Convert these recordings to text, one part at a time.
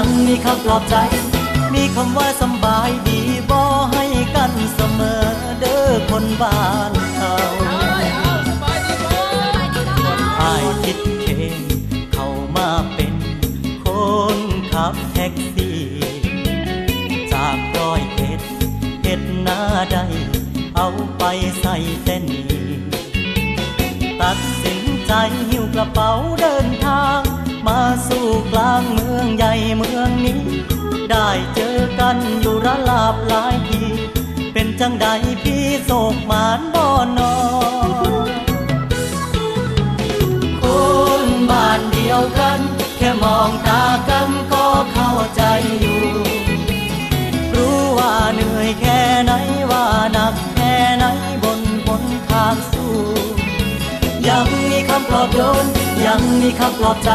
ยังมีคำปลอบใจ มีคำว่าสบายดีบ่ให้กันเสมอเด้อคนบ้าน ใดพี่โศกมานบ่อนอคนบ้านเดียวกัน แค่มองตากันก็เข้าใจอยู่ รู้ว่าเหนื่อยแค่ไหนว่าหนักแค่ไหนบนบนทางสู้ยังมีคำปลอบโยนยังมีคำปลอบใจ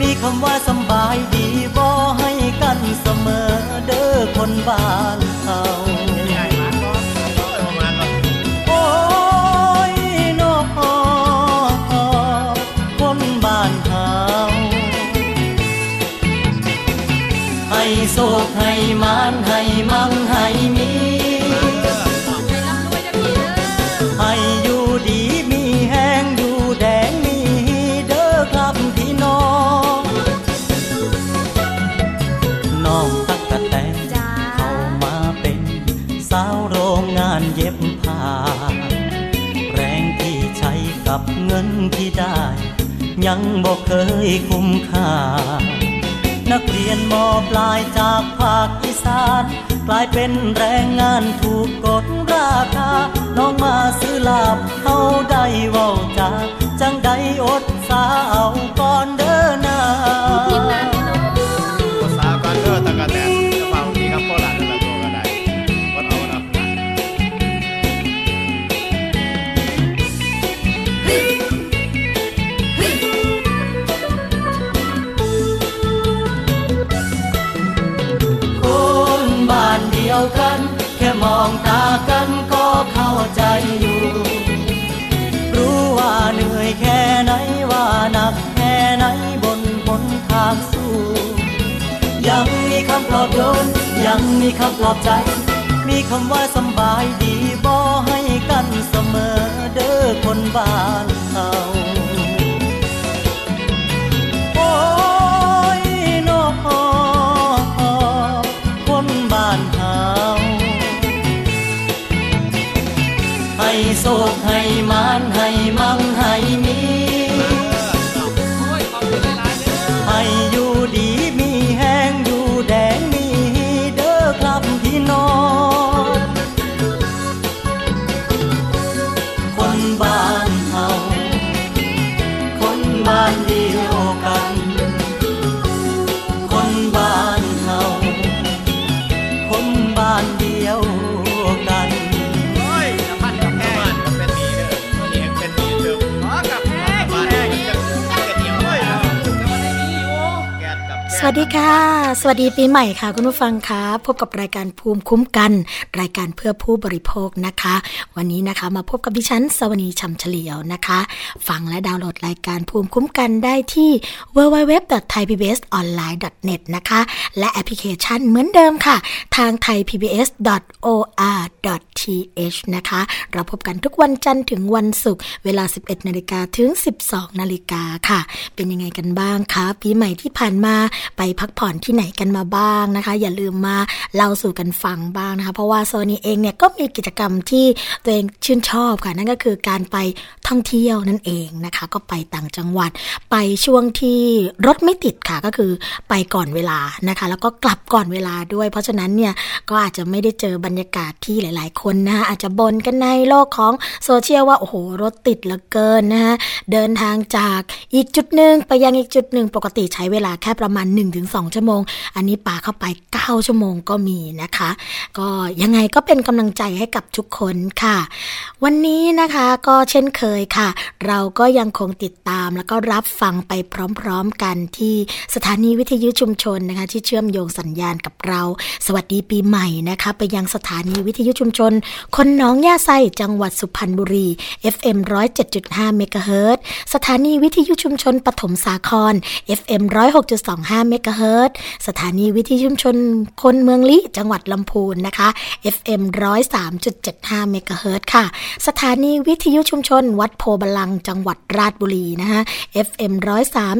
มีคำว่าสบายดีบ่ให้กันเสมอเด้อคนบ้านเขา ให้โศกให้มานให้มั่งให้มีให้อยู่ดีมีแห้งอยู่แดงมีเด้อครับพี่น้อง น้องตักกะแตนเข้ามาเป็น สาวโรงงานเย็บผ้า แรงที่ใช้กับเงินที่ได้ ยังบอกเคยคุ้มค่า นักเรียนมอปลายจากภาคอีสาน กลายเป็นแรงงานถูกกดราคา น้องมาซื้อลาบเขาได้เว้าจาจังได้อดสาเอาก่อน คำปลอบใจ มีคำว่าสบายดีบ่ให้กันเสมอเด้อคนบ้านเขาโอ้ยนอคนบ้านเฮาให้โศกให้มานใวัสดีค่ะ สวัสดีปีใหม่ค่ะ คุณผู้ฟังคะพบกับรายการภูมิคุ้มกัน รายการเพื่อผู้บริโภคนะคะ วันนี้นะคะมาพบกับดิฉันสวนีชำเฉลียวนะคะ ฟังและดาวน์โหลดรายการภูมิคุ้มกันได้ที่ www.thaipbsonline.net นะคะ และแอปพลิเคชันเหมือนเดิมค่ะ ทาง thaipbs.or.th นะคะ เราพบกันทุกวันจันทร์ถึงวันศุกร์เวลา 11นาฬิกาถึง 12นาฬิกาค่ะ เป็นยังไงกันบ้างคะปีใหม่ที่ผ่านมาไปพักผ่อนที่ไหนกันมาบ้างนะคะ อย่าลืมมาเล่าสู่กันฟังบ้างนะคะ เพราะว่าโซนีเองเนี่ยก็มีกิจกรรมที่ตัวเองชื่นชอบค่ะ นั่นก็คือการไป ท่องเที่ยวนั่นเองนะคะ ก็ไปต่างจังหวัดไปช่วงที่รถไม่ติดค่ะก็คือไปก่อนเวลานะคะ แล้วก็กลับก่อนเวลาด้วย เพราะฉะนั้นเนี่ยก็อาจจะไม่ได้เจอบรรยากาศที่หลาย ๆ คนนะคะอาจจะบ่นกันในโลกของโซเชียลว่าโอ้โหรถติดเหลือเกินนะคะเดินทางจากอีกจุดหนึ่งไปยังอีกจุดหนึ่งปกติใช้เวลาแค่ประมาณ 1-2 ชั่วโมง อันนี้ป่าเข้าไป 9 ชั่วโมงก็มีนะคะ ก็ยังไงก็เป็นกำลังใจให้กับทุกคนค่ะ วันนี้นะคะก็เช่นเคยค่ะ เราก็ยังคงติดตามแล้วก็รับฟังไปพร้อมๆกันที่สถานีวิทยุชุมชนนะคะ ที่เชื่อมโยงสัญญาณกับเรา สวัสดีปีใหม่นะคะ ไปยังสถานีวิทยุชุมชน คนหน้องย่าไซจังหวัดสุพรรณบุรี FM 107.5เมกะเฮิรตสถานีวิทยุชุมชนปฐมสาคร FM 106.25เมกะเฮิรตสถานีวิทยุชุมชนคนเมืองลิจังหวัดลำพูนนะคะ FM 103.75เมกะเฮิรตค่ะ สถานีวิทยุชุมชนวัดโพบาลังจังหวัดราชบุรีนะคะ FM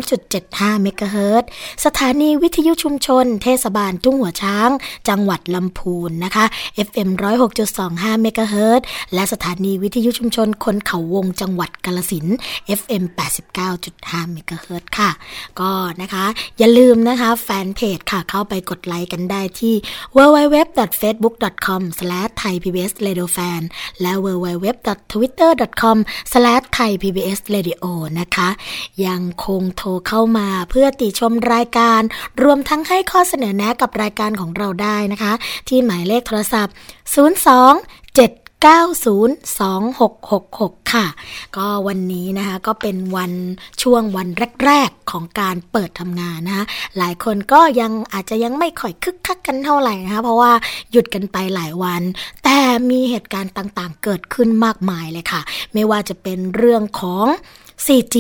103.75เมกะเฮิรตสถานีวิทยุชุมชน เทศบาลทุ่งหัวช้าง จังหวัดลำพูนนะคะ FM 106.25เมกะเฮิรตและสถานีวิทยุชุมชนคนเขาวงจังหวัดกาลสิน FM 89.5เมกะเฮิรตค่ะ ก็นะคะ อย่าลืมนะคะ แฟนเพจค่ะเข้าไปกดไลค์กันได้ที่ www.facebook.com/thaipbsradiofan และ l a s h t h a i PBS Radio นะคะ ยังคงโทรเข้ามาเพื่อติชมรายการ รวมทั้งให้ข้อเสนอแนะกับรายการของเราได้นะคะ ที่หมายเลขโทรศัพท์ 02 902-666 ค่ะ ก็วันนี้นะคะก็เป็นวันช่วงวันแรก ๆ ของการเปิดทำงานนะคะหลายคนก็ยังอาจจะยังไม่ค่อยคึกคักกันเท่าไหร่นะคะเพราะว่าหยุดกันไปหลายวัน แต่ มีเหตุการณ์ต่างๆ เกิดขึ้นมากมายเลยค่ะ ไม่ว่าจะเป็นเรื่องของ 4G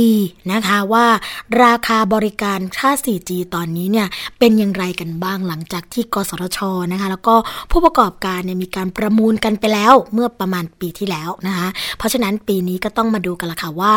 นะคะว่าราคาบริการค่า 4G ตอนนี้เนี่ยเป็นอย่างไรกันบ้างหลังจากที่กสทชนะคะแล้วก็ผู้ประกอบการเนี่ยมีการประมูลกันไปแล้วเมื่อประมาณปีที่แล้วนะคะเพราะฉะนั้นปีนี้ก็ต้องมาดูกันละค่ะว่า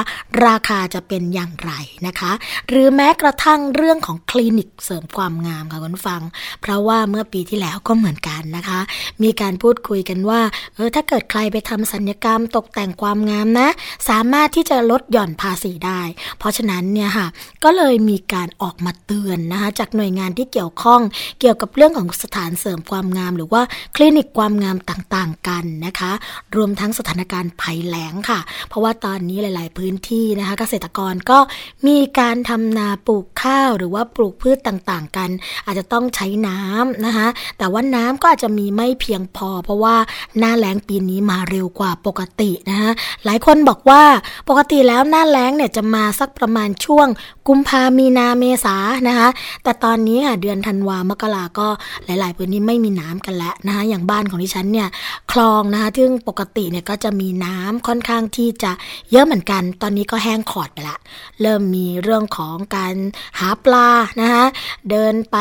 ราคาจะเป็นอย่างไรนะคะ หรือแม้กระทั่งเรื่องของคลินิกเสริมความงามค่ะคุณฟัง เพราะว่าเมื่อปีที่แล้วก็เหมือนกันนะคะ มีการพูดคุยกันว่าเออถ้าเกิดใครไปทำสัญญกรรมตกแต่งความงามนะ สามารถที่จะลดหย่อนภาษีได้ เพราะฉะนั้นเนี่ยค่ะก็เลยมีการออกมาเตือนนะคะจากหน่วยงานที่เกี่ยวข้องเกี่ยวกับเรื่องของสถานเสริมความงาม หรือว่าคลินิกความงามต่างๆกันนะคะ รวมทั้งสถานการณ์ภัยแล้งค่ะ เพราะว่าตอนนี้หลาย ๆ พื้นที่นะคะเกษตรกรก็มีการทำนาปลูกข้าวหรือว่าปลูกพืชต่างๆ กัน อาจจะต้องใช้น้ำนะคะ แต่ว่าน้ำก็อาจจะมีไม่เพียงพอ เพราะว่าหน้าแล้งปีนี้มาเร็วกว่าปกตินะคะหลายคนบอกว่าปกติแล้วหน้าแล้งเนี่ยจะมาสักประมาณช่วงกุมภามีนาเมษานะคะ แต่ตอนนี้ค่ะเดือนธันวามกราก็หลาย ๆ พื้นที่ไม่มีน้ำกันแล้วนะคะ อย่างบ้านของดิฉันเนี่ยคลองนะคะซึ่งปกติเนี่ยก็จะมีน้ำค่อนข้างที่จะเยอะเหมือนกัน ตอนนี้ก็แห้งขอดไปละ เริ่มมีเรื่องของการหาปลานะคะเดินไป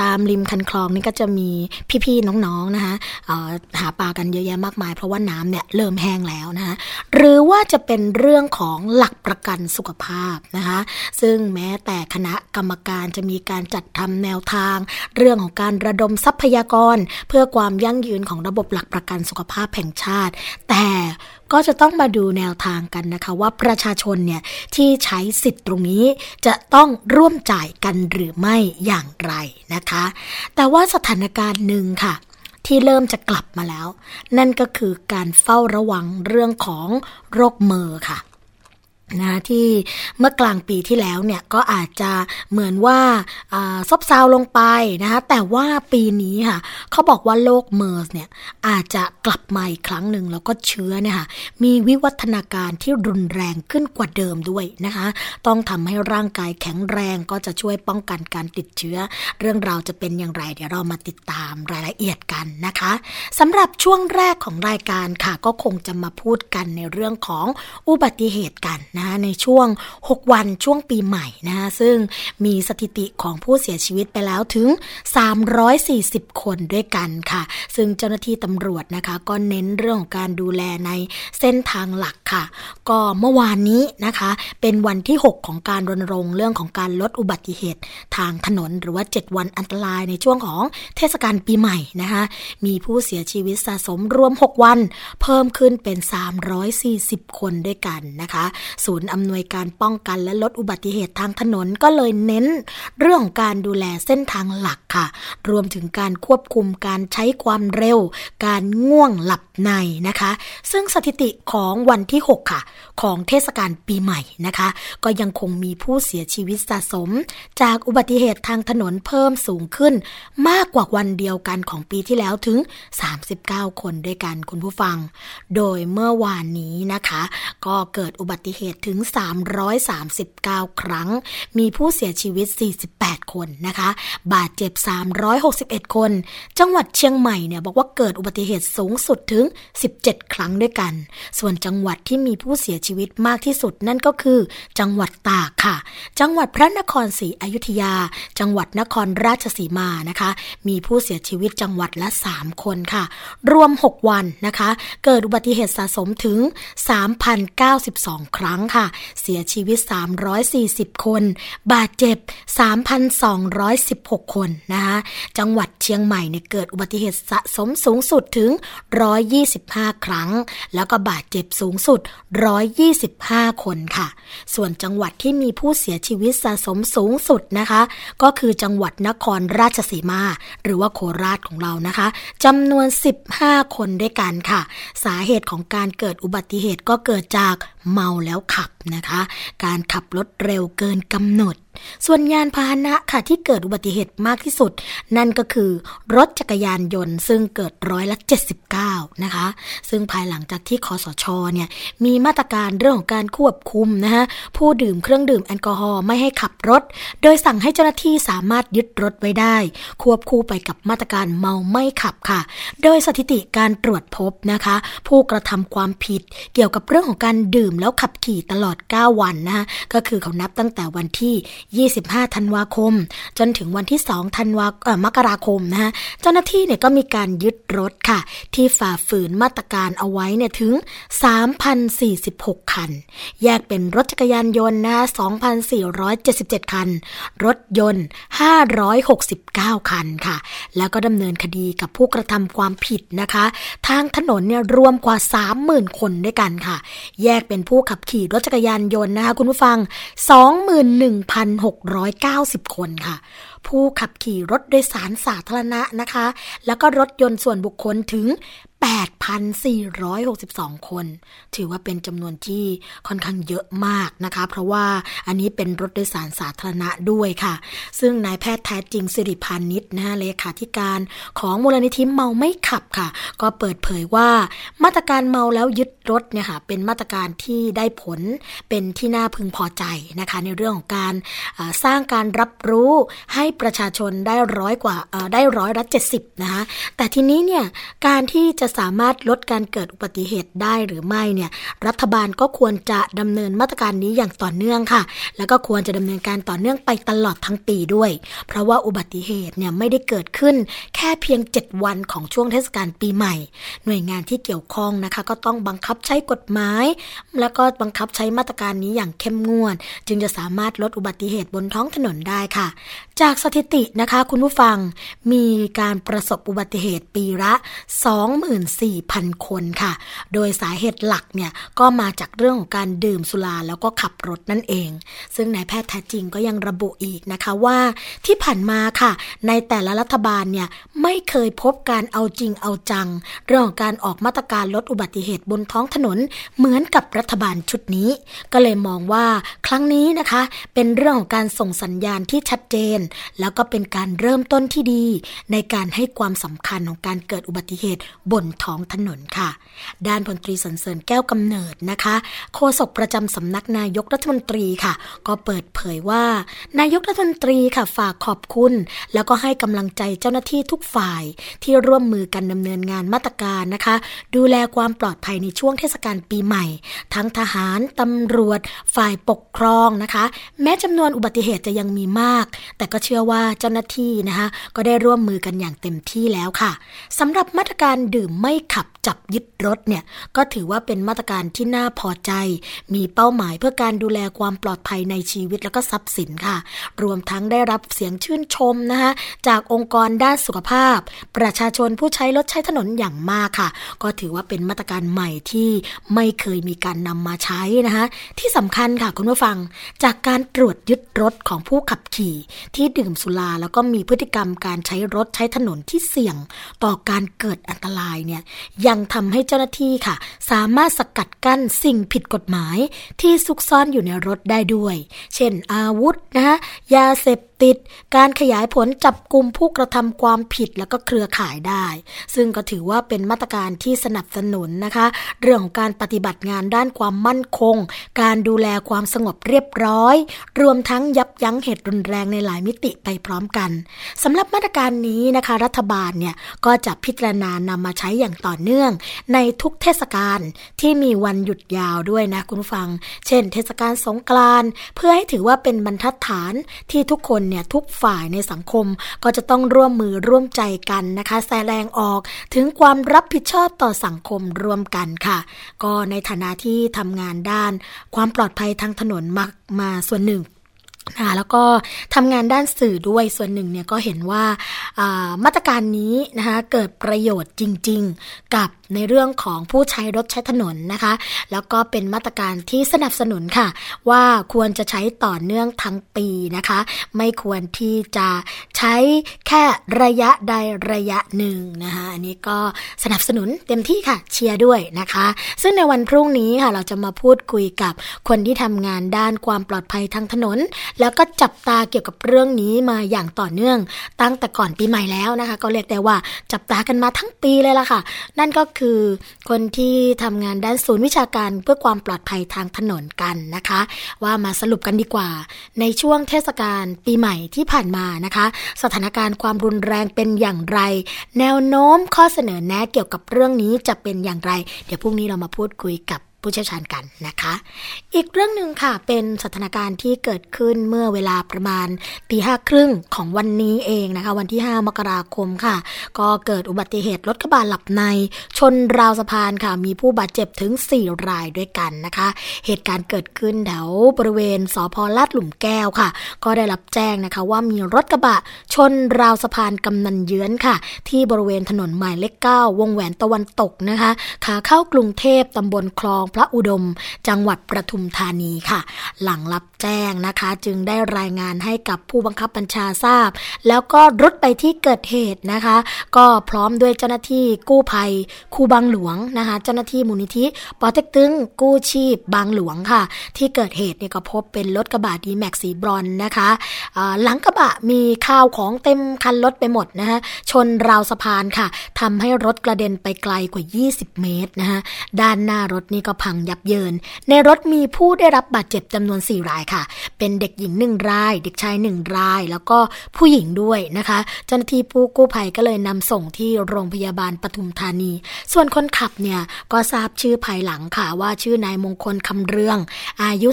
ตามริมคันคลองนี่ก็จะมีพี่ ๆ น้อง ๆ นะคะหาปลากันเยอะแยะมากมาย เพราะว่าน้ำเนี่ยเริ่มแห้งแล้วนะคะหรือว่าจะเป็นเรื่องของหลักปประกันสุขภาพนะคะ ซึ่งแม้แต่คณะกรรมการจะมีการจัดทำแนวทาง เรื่องของการระดมทรัพยากร เพื่อความยั่งยืนของระบบหลักประกันสุขภาพแห่งชาติ แต่ก็จะต้องมาดูแนวทางกันนะคะ ว่าประชาชนเนี่ยที่ใช้สิทธิ์ตรงนี้จะต้องร่วมจ่ายกันหรือไม่อย่างไรนะคะ แต่ว่าสถานการณ์หนึ่งค่ะที่เริ่มจะกลับมาแล้ว นั่นก็คือการเฝ้าระวังเรื่องของโรคเมอร์ค่ะ นะที่เมื่อกลางปีที่แล้วเนี่ยก็อาจจะเหมือนว่าซบเซาลงไปนะคะแต่ว่าปีนี้ค่ะเขาบอกว่าโรคเมอร์สเนี่ยอาจจะกลับมาอีกครั้งหนึ่งแล้วก็เชื้อเนี่ยค่ะมีวิวัฒนาการที่รุนแรงขึ้นกว่าเดิมด้วยนะคะ ต้องทำให้ร่างกายแข็งแรงก็จะช่วยป้องกันการติดเชื้อ เรื่องราวจะเป็นอย่างไร เดี๋ยวเรามาติดตามรายละเอียดกันนะคะสำหรับช่วงแรกของรายการค่ะก็คงจะมาพูดกันในเรื่องของอุบัติเหตุกันนะคะในช่วง 6 วันช่วงปีใหม่นะคะซึ่งมีสถิติของผู้เสียชีวิตไปแล้วถึง 340 คนด้วยกันค่ะ ซึ่งเจ้าหน้าที่ตำรวจนะคะก็เน้นเรื่องของการดูแลในเส้นทางหลักค่ะ ก็เมื่อวานนี้นะคะ เป็นวันที่ 6 ของการรณรงค์เรื่องของการลดอุบัติเหตุทางถนน หรือว่า 7 วันอันตรายในช่วงของเทศกาลปีใหม่นะคะมีผู้เสียชีวิตสะสมรวม 6 วัน เพิ่มขึ้นเป็น 340 คนด้วยกันนะคะศูนย์อำนวยการป้องกันและลดอุบัติเหตุทางถนนก็เลยเน้น เรื่องของการดูแลเส้นทางหลักค่ะ รวมถึงการควบคุมการใช้ความเร็ว การง่วงหลับในนะคะ ซึ่งสถิติของวันที่ 6 ค่ะ ของเทศกาลปีใหม่นะคะ ก็ยังคงมีผู้เสียชีวิตสะสม จากอุบัติเหตุทางถนนเพิ่มสูงขึ้น มากกว่าวันเดียวกันของปีที่แล้วถึง 39 คนด้วยกันคุณผู้ฟัง โดยเมื่อวานนี้นะคะ ก็เกิดอุบัติเหตุถึง 339 ครั้ง มีผู้เสียชีวิต 48 คนนะคะ บาดเจ็บ 361 คน จังหวัดเชียงใหม่เนี่ยบอกว่าเกิดอุบัติเหตุสูงสุดถึง 17 ครั้งด้วยกัน ส่วนจังหวัดที่มีผู้เสียชีวิตมากที่สุดนั่นก็คือ จังหวัดตากค่ะ จังหวัดพระนครศรีอยุธยา จังหวัดนครราชสีมานะคะ มีผู้เสียชีวิตจังหวัดละ 3 คนค่ะ รวม 6 วันนะคะ เกิดอุบัติเหตุสะสมถึง 3,092 ครั้งค่ะ เสียชีวิต 340 คน บาดเจ็บ 3,216 คนนะคะจังหวัดเชียงใหม่เนี่ยเกิดอุบัติเหตุสะสมสูงสุดถึง 125 ครั้ง แล้วก็บาดเจ็บสูงสุด 125 คนค่ะ ส่วนจังหวัดที่มีผู้เสียชีวิตสะสมสูงสุดนะคะ ก็คือจังหวัดนครราชสีมา หรือว่าโคราชของเรานะคะจำนวน 15 คนด้วยกันค่ะ สาเหตุของการเกิดอุบัติเหตุก็เกิดจากเมาแล้วขับนะคะ การขับรถเร็วเกินกำหนดส่วนยานพาหนะค่ะที่เกิดอุบัติเหตุมากที่สุด นั่นก็คือรถจักรยานยนต์ ซึ่งเกิดร้อยละ 79 นะคะ ซึ่งภายหลังจากที่คอสชเนี่ยมีมาตรการเรื่องของการควบคุมนะคะผู้ดื่มเครื่องดื่มแอลกอฮอล์ไม่ให้ขับรถ โดยสั่งให้เจ้าหน้าที่สามารถยึดรถไว้ได้ ควบคู่ไปกับมาตรการเมาไม่ขับค่ะ โดยสถิติการตรวจพบนะคะ ผู้กระทำความผิด เกี่ยวกับเรื่องของการดื่มแล้วขับขี่ตลอด 9 วันนะคะก็คือเขานับตั้งแต่วันที่25 ธันวาคม จนถึงวันที่ 2 ธันวาเอ่อมกราคมนะคะเจ้าหน้าที่เนี่ยก็มีการยึดรถค่ะ ที่ฝ่าฝืนมาตรการเอาไว้เนี่ยถึง 3,046 คัน แยกเป็นรถจักรยานยนต์นะ2,477 คัน รถยนต์ 569 คันค่ะ แล้วก็ดำเนินคดีกับผู้กระทำความผิดนะคะ ทางถนนเนี่ยรวมกว่า 30,000 คนด้วยกันค่ะ แยกเป็นผู้ขับขี่รถจักรยานยนต์นะคะคุณผู้ฟัง1,690 คนค่ะ ผู้ขับขี่รถโดยสารสาธารณะนะคะ แล้วก็รถยนต์ส่วนบุคคลถึง 8,462 คน ถือว่าเป็นจำนวนที่ค่อนข้างเยอะมากนะคะ เพราะว่าอันนี้เป็นรถโดยสารสาธารณะด้วยค่ะ ซึ่งนายแพทย์แท้จริงสิริพานิชนะคะเลขาธิการของมูลนิธิเมาไม่ขับค่ะ ก็เปิดเผยว่ามาตรการเมาแล้วยึดรถเนี่ยค่ะเป็นมาตรการที่ได้ผลเป็นที่น่าพึงพอใจนะคะ ในเรื่องของการสร้างการรับรู้ให้ประชาชนได้ร้อยกว่าได้ร้อยละเจ็ดสิบนะคะแต่ทีนี้เนี่ยการที่จะสามารถลดการเกิดอุบัติเหตุได้หรือไม่เนี่ยรัฐบาลก็ควรจะดำเนินมาตรการนี้อย่างต่อเนื่องค่ะ แล้วก็ควรจะดำเนินการต่อเนื่องไปตลอดทั้งปีด้วย เพราะว่าอุบัติเหตุเนี่ยไม่ได้เกิดขึ้นแค่เพียง 7 วันของช่วงเทศกาลปีใหม่ หน่วยงานที่เกี่ยวข้องนะคะ ก็ต้องบังคับใช้กฎหมาย แล้วก็บังคับใช้มาตรการนี้อย่างเข้มงวด จึงจะสามารถลดอุบัติเหตุบนท้องถนนได้ค่ะ จากสถิตินะคะคุณผู้ฟังมีการประสบอุบัติเหตุปีละ24,000 คนค่ะ โดยสาเหตุหลักเนี่ยก็มาจากเรื่องของการดื่มสุราแล้วก็ขับรถนั่นเอง ซึ่งนายแพทย์แท้จริงก็ยังระบุอีกนะคะว่าที่ผ่านมาค่ะ ในแต่ละรัฐบาลเนี่ยไม่เคยพบการเอาจริงเอาจัง เรื่องของการออกมาตรการลดอุบัติเหตุบนท้องถนน เหมือนกับรัฐบาลชุดนี้ ก็เลยมองว่าครั้งนี้นะคะ เป็นเรื่องของการส่งสัญญาณที่ชัดเจน แล้วก็เป็นการเริ่มต้นที่ดี ในการให้ความสำคัญของการเกิดอุบัติเหตุบนท้องถนนค่ะ ด้านพลตรีสันเสริญแก้วกำเนิดนะคะ โฆษกประจำสำนักนายกรัฐมนตรีค่ะ ก็เปิดเผยว่า นายกรัฐมนตรีค่ะฝากขอบคุณ แล้วก็ให้กำลังใจเจ้าหน้าที่ทุกฝ่ายที่ร่วมมือกันดำเนินงานมาตรการนะคะ ดูแลความปลอดภัยในช่วงเทศกาลปีใหม่ ทั้งทหารตำรวจ ฝ่ายปกครองนะคะ แม้จำนวนอุบัติเหตุจะยังมีมาก แต่ก็เชื่อว่าเจ้าหน้าที่นะคะ ก็ได้ร่วมมือกันอย่างเต็มที่แล้วค่ะสำหรับมาตรการดื่มไม่ขับจับยึดรถเนี่ยก็ถือว่าเป็นมาตรการที่น่าพอใจ มีเป้าหมายเพื่อการดูแลความปลอดภัยในชีวิตและก็ทรัพย์สินค่ะ รวมทั้งได้รับเสียงชื่นชมนะคะจากองค์กรด้านสุขภาพ ประชาชนผู้ใช้รถใช้ถนนอย่างมากค่ะ ก็ถือว่าเป็นมาตรการใหม่ที่ไม่เคยมีการนำมาใช้นะคะที่สำคัญค่ะคุณผู้ฟัง จากการตรวจยึดรถของผู้ขับขี่ ที่ดื่มสุราแล้วก็มีพฤติกรรมการใช้รถใช้ถนนที่เสี่ยง ต่อการเกิดอันตรายเนี่ยยังทำให้เจ้าหน้าที่ค่ะ สามารถสกัดกั้นสิ่งผิดกฎหมายที่ซุกซ่อนอยู่ในรถได้ด้วย เช่นอาวุธนะคะยาเสพ ติด การขยายผลจับกลุ่มผู้กระทำความผิดแล้วก็เครือข่ายได้ ซึ่งก็ถือว่าเป็นมาตรการที่สนับสนุนนะคะ เรื่องของการปฏิบัติงานด้านความมั่นคง การดูแลความสงบเรียบร้อย รวมทั้งยับยั้งเหตุรุนแรงในหลายมิติไปพร้อมกันสำหรับมาตรการนี้นะคะ รัฐบาลเนี่ยก็จะพิจารณานำมาใช้อย่างต่อเนื่อง ในทุกเทศกาลที่มีวันหยุดยาวด้วยนะคุณฟัง เช่น เทศกาลสงกรานต์เพื่อให้ถือว่าเป็นบรรทัดฐานที่ทุกคนเนี่ยทุกฝ่ายในสังคมก็จะต้องร่วมมือร่วมใจกันนะคะ แสดงออกถึงความรับผิดชอบต่อสังคมร่วมกันค่ะ ก็ในฐานะที่ทำงานด้าน ความปลอดภัยทางถนนมามาส่วนหนึ่งนะแล้วก็ทำงานด้านสื่อด้วยส่วนหนึ่งเนี่ยก็เห็นว่ามาตรการนี้นะคะเกิดประโยชน์จริง ๆ กับ ในเรื่องของผู้ใช้รถใช้ถนนนะคะ แล้วก็เป็นมาตรการที่สนับสนุนค่ะ ว่าควรจะใช้ต่อเนื่องทั้งปีนะคะ ไม่ควรที่จะใช้แค่ระยะใดระยะหนึ่งนะคะอันนี้ก็สนับสนุนเต็มที่ค่ะเชียร์ด้วยนะคะ ซึ่งในวันพรุ่งนี้ค่ะเราจะมาพูดคุยกับคนที่ทำงานด้านความปลอดภัยทางถนน แล้วก็จับตาเกี่ยวกับเรื่องนี้มาอย่างต่อเนื่องตั้งแต่ก่อนปีใหม่แล้วนะคะ ก็เรียกได้ว่าจับตากันมาทั้งปีเลยล่ะค่ะ นั่นก็คือ คนที่ทำงานด้านศูนย์วิชาการเพื่อความปลอดภัยทางถนนกันนะคะ ว่ามาสรุปกันดีกว่า ในช่วงเทศกาลปีใหม่ที่ผ่านมานะคะ สถานการณ์ความรุนแรงเป็นอย่างไร แนวโน้มข้อเสนอแนะเกี่ยวกับเรื่องนี้จะเป็นอย่างไร เดี๋ยวพรุ่งนี้เรามาพูดคุยกับ ผู้เชี่ยวชาญกันนะคะ อีกเรื่องหนึ่งค่ะเป็นสถานการณ์ที่เกิดขึ้นเมื่อเวลาประมาณตีห้าครึ่งของวันนี้เองนะคะ วันที่ 5 มกราคมค่ะ ก็เกิดอุบัติเหตุรถกระบะหลับในชนราวสะพานค่ะ มีผู้บาดเจ็บถึง 4 รายด้วยกันนะคะ เหตุการณ์เกิดขึ้นแถวบริเวณสพลาดหลุมแก้วค่ะ ก็ได้รับแจ้งนะคะว่ามีรถกระบะชนราวสะพานกำนันเยื้อนค่ะ ที่บริเวณถนนหมายเลขเก้าวงแหวนตะวันตกนะคะ ขาเข้ากรุงเทพตำบลคลองพระอุดม จังหวัดประทุมธานีค่ะ หลังรับ แจ้งนะคะ จึงได้รายงานให้กับผู้บังคับบัญชาทราบ แล้วก็รุดไปที่เกิดเหตุนะคะ ก็พร้อมด้วยเจ้าหน้าที่กู้ภัยคูบางหลวงนะคะ เจ้าหน้าที่มูลนิธิปอเต็กตึงกู้ชีพบางหลวงค่ะ ที่เกิดเหตุเนี่ยก็พบเป็นรถกระบะดีแม็กสีบรอนนะคะหลังกระบะมีข้าวของเต็มคันรถไปหมดนะคะชนราวสะพานค่ะทำให้รถกระเด็นไปไกลกว่า 20 เมตรนะคะด้านหน้ารถนี่ก็พังยับเยิน ในรถมีผู้ได้รับบาดเจ็บจำนวน 4 รายค่ะ เป็นเด็กหญิงหนึ่งราย เด็กชายหนึ่งราย แล้วก็ผู้หญิงด้วยนะคะ เจ้าหน้าที่ผู้กู้ภัยก็เลยนำส่งที่โรงพยาบาลปทุมธานี ส่วนคนขับเนี่ยก็ทราบชื่อภายหลังค่ะว่าชื่อนายมงคลคำเรือง อายุ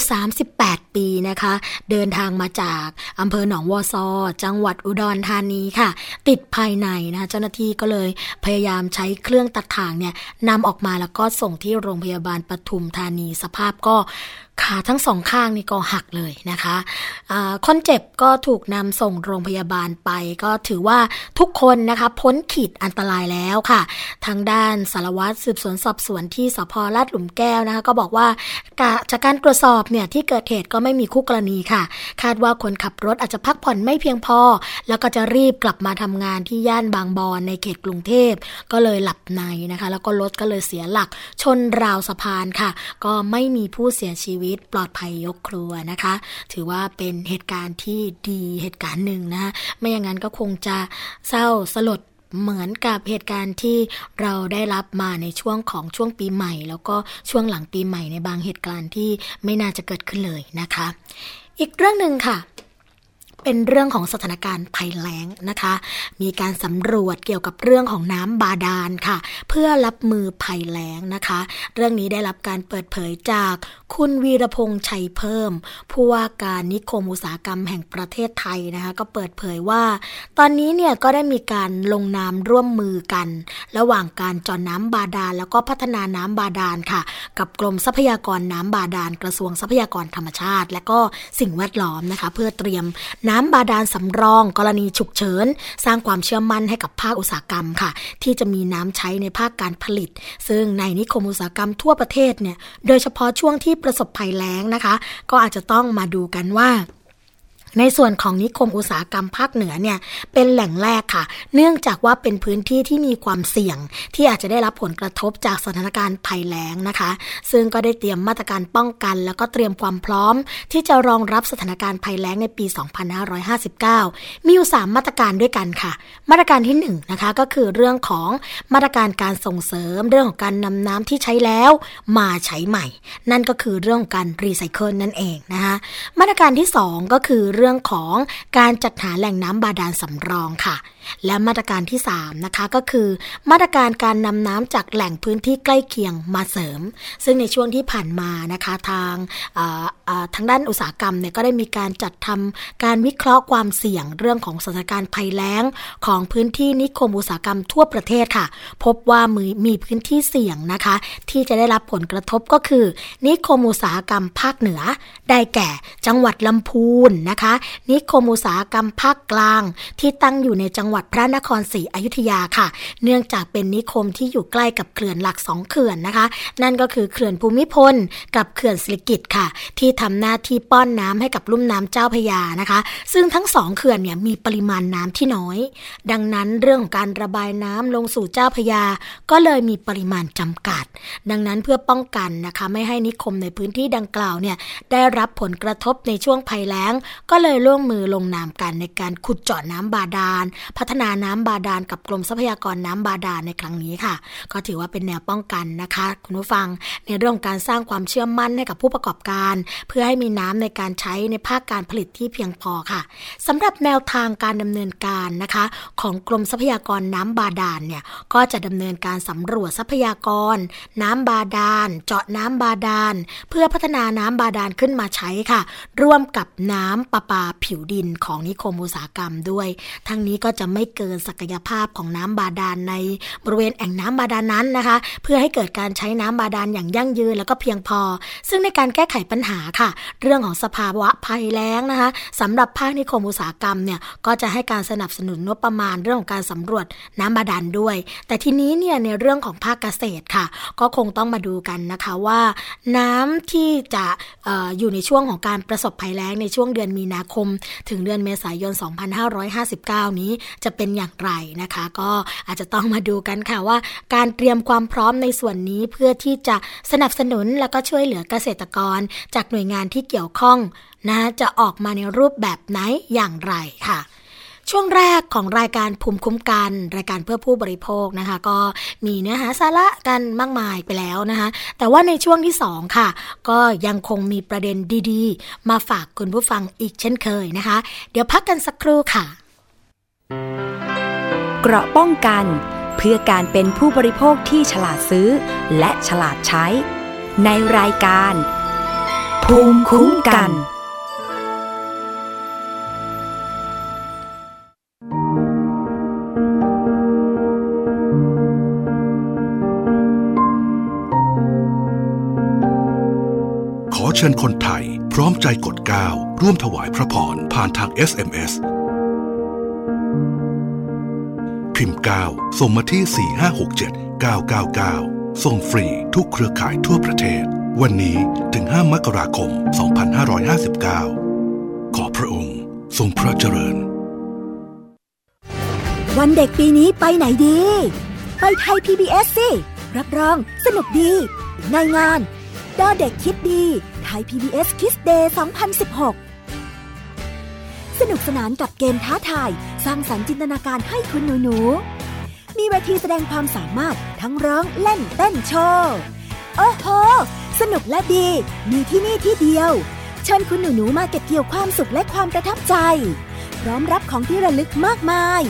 38 ปีนะคะ เดินทางมาจากอำเภอหนองวอซอ จังหวัดอุดรธานีค่ะ ติดภายในนะเจ้าหน้าที่ก็เลยพยายามใช้เครื่องตัดถ่างเนี่ยนำออกมาแล้วก็ส่งที่โรงพยาบาลปทุมธานีสภาพก็ ขาทั้งสองข้างนี่ก็หักเลยนะคะะคนเจ็บก็ถูกนำส่งโรงพยาบาลไป ก็ถือว่าทุกคนนะคะพ้นขีดอันตรายแล้วค่ะ ทางด้านสารวัตรสืบสวนสอบสวนที่สพลาดหลุมแก้วนะคะก็บอกว่าจากการตรวจสอบเนี่ยที่เกิดเหตุก็ไม่มีคู่กรณีค่ะ คาดว่าคนขับรถอาจจะพักผ่อนไม่เพียงพอ แล้วก็จะรีบกลับมาทำงานที่ย่านบางบอนในเขตกรุงเทพก็เลยหลับในนะคะ แล้วก็รถก็เลยเสียหลักชนราวสะพานค่ะ ก็ไม่มีผู้เสียชีวิตตปลอดภัยยกครัวนะคะ ถือว่าเป็นเหตุการณ์ที่ดีเหตุการณ์หนึ่งนะไม่อย่างนั้นก็คงจะเศร้าสลดเหมือนกับเหตุการณ์ที่เราได้รับมาในช่วงของช่วงปีใหม่ แล้วก็ช่วงหลังปีใหม่ในบางเหตุการณ์ที่ไม่น่าจะเกิดขึ้นเลยนะคะ อีกเรื่องหนึ่งค่ะ เป็นเรื่องของสถานการณ์ภัยแล้งนะคะ มีการสำรวจเกี่ยวกับเรื่องของน้ำบาดาลค่ะ เพื่อรับมือภัยแล้งนะคะ เรื่องนี้ได้รับการเปิดเผยจากคุณวีรพงษ์ชัยเพิ่ม ผู้ว่าการนิคมอุตสาหกรรมแห่งประเทศไทยนะคะ ก็เปิดเผยว่า ตอนนี้เนี่ยก็ได้มีการลงนามร่วมมือกัน ระหว่างการจอนน้ำบาดาลแล้วก็พัฒนาน้ำบาดาลค่ะ กับกรมทรัพยากรน้ำบาดาลกระทรวงทรัพยากรธรรมชาติ และก็สิ่งแวดล้อมนะคะ เพื่อเตรียมน้ำบาดาลสำรอง กรณีฉุกเฉิน สร้างความเชื่อมั่นให้กับภาคอุตสาหกรรมค่ะ ที่จะมีน้ำใช้ในภาคการผลิต ซึ่งในนิคมอุตสาหกรรมทั่วประเทศเนี่ยโดยเฉพาะช่วงที่ประสบภัยแล้งนะคะ ก็อาจจะต้องมาดูกันว่า ในส่วนของนิคมอุตสาหกรรมภาคเหนือเนี่ยเป็นแหล่งแรกค่ะ เนื่องจากว่าเป็นพื้นที่ที่มีความเสี่ยง ที่อาจจะได้รับผลกระทบจากสถานการณ์ภัยแล้งนะคะ ซึ่งก็ได้เตรียมมาตรการป้องกัน แล้วก็เตรียมความพร้อม ที่จะรองรับสถานการณ์ภัยแล้งในปี 2559 มีอยู่ 3 มาตรการด้วยกันค่ะ มาตรการที่1นงนะคะก็คือเรื่องของมาตรการการส่งเสริม เรื่องของการนำน้ำที่ใช้แล้วมาใช้ใหม่ นั่นก็คือเรื่องของการรีไซเคิลนั่นเองนะคะมาตรการที่ 2 ก็คือเรื่องื่องของการจัดหาแหล่งน้ำบาดาลสำรองค่ะ และมาตรการที่ 3 นะคะ ก็คือมาตรการการนำน้ำจากแหล่งพื้นที่ใกล้เคียงมาเสริม ซึ่งในช่วงที่ผ่านมานะคะทางทางด้านอุตสาหกรรมเนี่ยก็ได้มีการจัดทำการวิเคราะห์ความเสี่ยงเรื่องของสถานการณ์ภัยแล้ง ของพื้นที่นิคมอุตสาหกรรมทั่วประเทศค่ะ พบว่ามีมีพื้นที่เสี่ยงนะคะ ที่จะได้รับผลกระทบก็คือ นิคมอุตสาหกรรมภาคเหนือ ได้แก่จังหวัดลำพูนนะคะ นิคมอุตสาหกรรมภาคกลางที่ตั้งอยู่ในจังหวัดพระนครศรีอยุธยาค่ะ เนื่องจากเป็นนิคมที่อยู่ใกล้กับเขื่อนหลักสองเขื่อนนะคะ นั่นก็คือเขื่อนภูมิพลกับเขื่อนสิริกิตค่ะ ที่ทำหน้าที่ป้อนน้ำให้กับลุ่มน้ำเจ้าพยานะคะ ซึ่งทั้งสองเขื่อนเนี่ยมีปริมาณน้ำที่น้อย ดังนั้นเรื่องของการระบายน้ำลงสู่เจ้าพยา ก็เลยมีปริมาณจำกัด ดังนั้นเพื่อป้องกันนะคะ ไม่ให้นิคมในพื้นที่ดังกล่าวเนี่ยได้รับผลกระทบในช่วงภัยแล้ง ก็เลยร่วมมือลงนามกันในการขุดเจาะน้ำบาดาลพัฒนาน้ำบาดาลกับกรมทรัพยากรน้ำบาดาลในครั้งนี้ค่ะ ก็ถือว่าเป็นแนวป้องกันนะคะ คุณผู้ฟังในเรื่องการสร้างความเชื่อมั่นให้กับผู้ประกอบการ เพื่อให้มีน้ำในการใช้ในภาคการผลิตที่เพียงพอค่ะสำหรับแนวทางการดำเนินการนะคะ ของกรมทรัพยากรน้ำบาดาลเนี่ยก็จะดำเนินการสำรวจทรัพยากร น้ำบาดาลเจาะน้ำบาดาลเพื่อพัฒนาน้ำบาดาลขึ้นมาใช้ค่ะ ร่วมกับน้ำประปาผิวดินของนิคมอุตสาหกรรมด้วย ทั้งนี้ก็จะไไม่เกินศักยภาพของน้ำบาดาลในบริเวณแอ่งน้ำบาดาลนั้นนะคะ เพื่อให้เกิดการใช้น้ำบาดาลอย่างยั่งยืนแล้วก็เพียงพอ ซึ่งในการแก้ไขปัญหาค่ะ เรื่องของสภาวะภัยแล้งนะคะสำหรับภาคนิคมอุตสาหกรรมเนี่ยก็จะให้การสนับสนุนงบประมาณเรื่องของการสำรวจน้ำบาดาลด้วย แต่ทีนี้เนี่ยในเรื่องของภาคเกษตรค่ะ ก็คงต้องมาดูกันนะคะว่า น้ำที่จะออยู่ในช่วงของการประสบภัยแล้งในช่วงเดือนมีนาคม ถึงเดือนเมษายน 2559 นี้จะเป็นอย่างไรนะคะ ก็อาจจะต้องมาดูกันค่ะว่า การเตรียมความพร้อมในส่วนนี้เพื่อที่จะสนับสนุนแล้วก็ช่วยเหลือเกษตรกร จากหน่วยงานที่เกี่ยวข้องนะจะออกมาในรูปแบบไหนอย่างไรค่ะช่วงแรกของรายการภูมิคุ้มกัน รายการเพื่อผู้บริโภคนะคะ ก็มีเนื้อหาสาระกันมากมายไปแล้วนะคะ แต่ว่าในช่วงที่ 2 ค่ะ ก็ยังคงมีประเด็นดีๆ มาฝากคุณผู้ฟังอีกเช่นเคยนะคะ เดี๋ยวพักกันสักครู่ค่ะ เกราะป้องกันเพื่อการเป็นผู้บริโภคที่ฉลาดซื้อ และฉลาดใช้ ในรายการ ภูมิคุ้มกัน ขอเชิญคนไทย พร้อมใจกดก้าวร่วมถวายพระพรผ่านทาง SMS พิมพ์ 9 ส่งมาที่ 4567 999 ส่งฟรีทุกเครือข่ายทั่วประเทศ วันนี้ถึง 5 มกราคม 2559 ขอพระองค์ทรงพระเจริญ วันเด็กปีนี้ไปไหนดี ไปไทย PBS สิ รับรองสนุกดี ในงานดอเด็กคิดดี ไทย PBS Kids Day 2016 สนุกสนานกับเกมท้าทาย สร้างสรรค์จินตนาการให้คุณหนูๆเวทีแสดงความสามารถทั้งร้องเล่นเต้นโชว์โอ้โห สนุกและดี มีที่นี่ที่เดียว เชิญคุณหนูๆมาเก็บเกี่ยวความสุขและความประทับใจ พร้อมรับของที่ระลึกมากมาย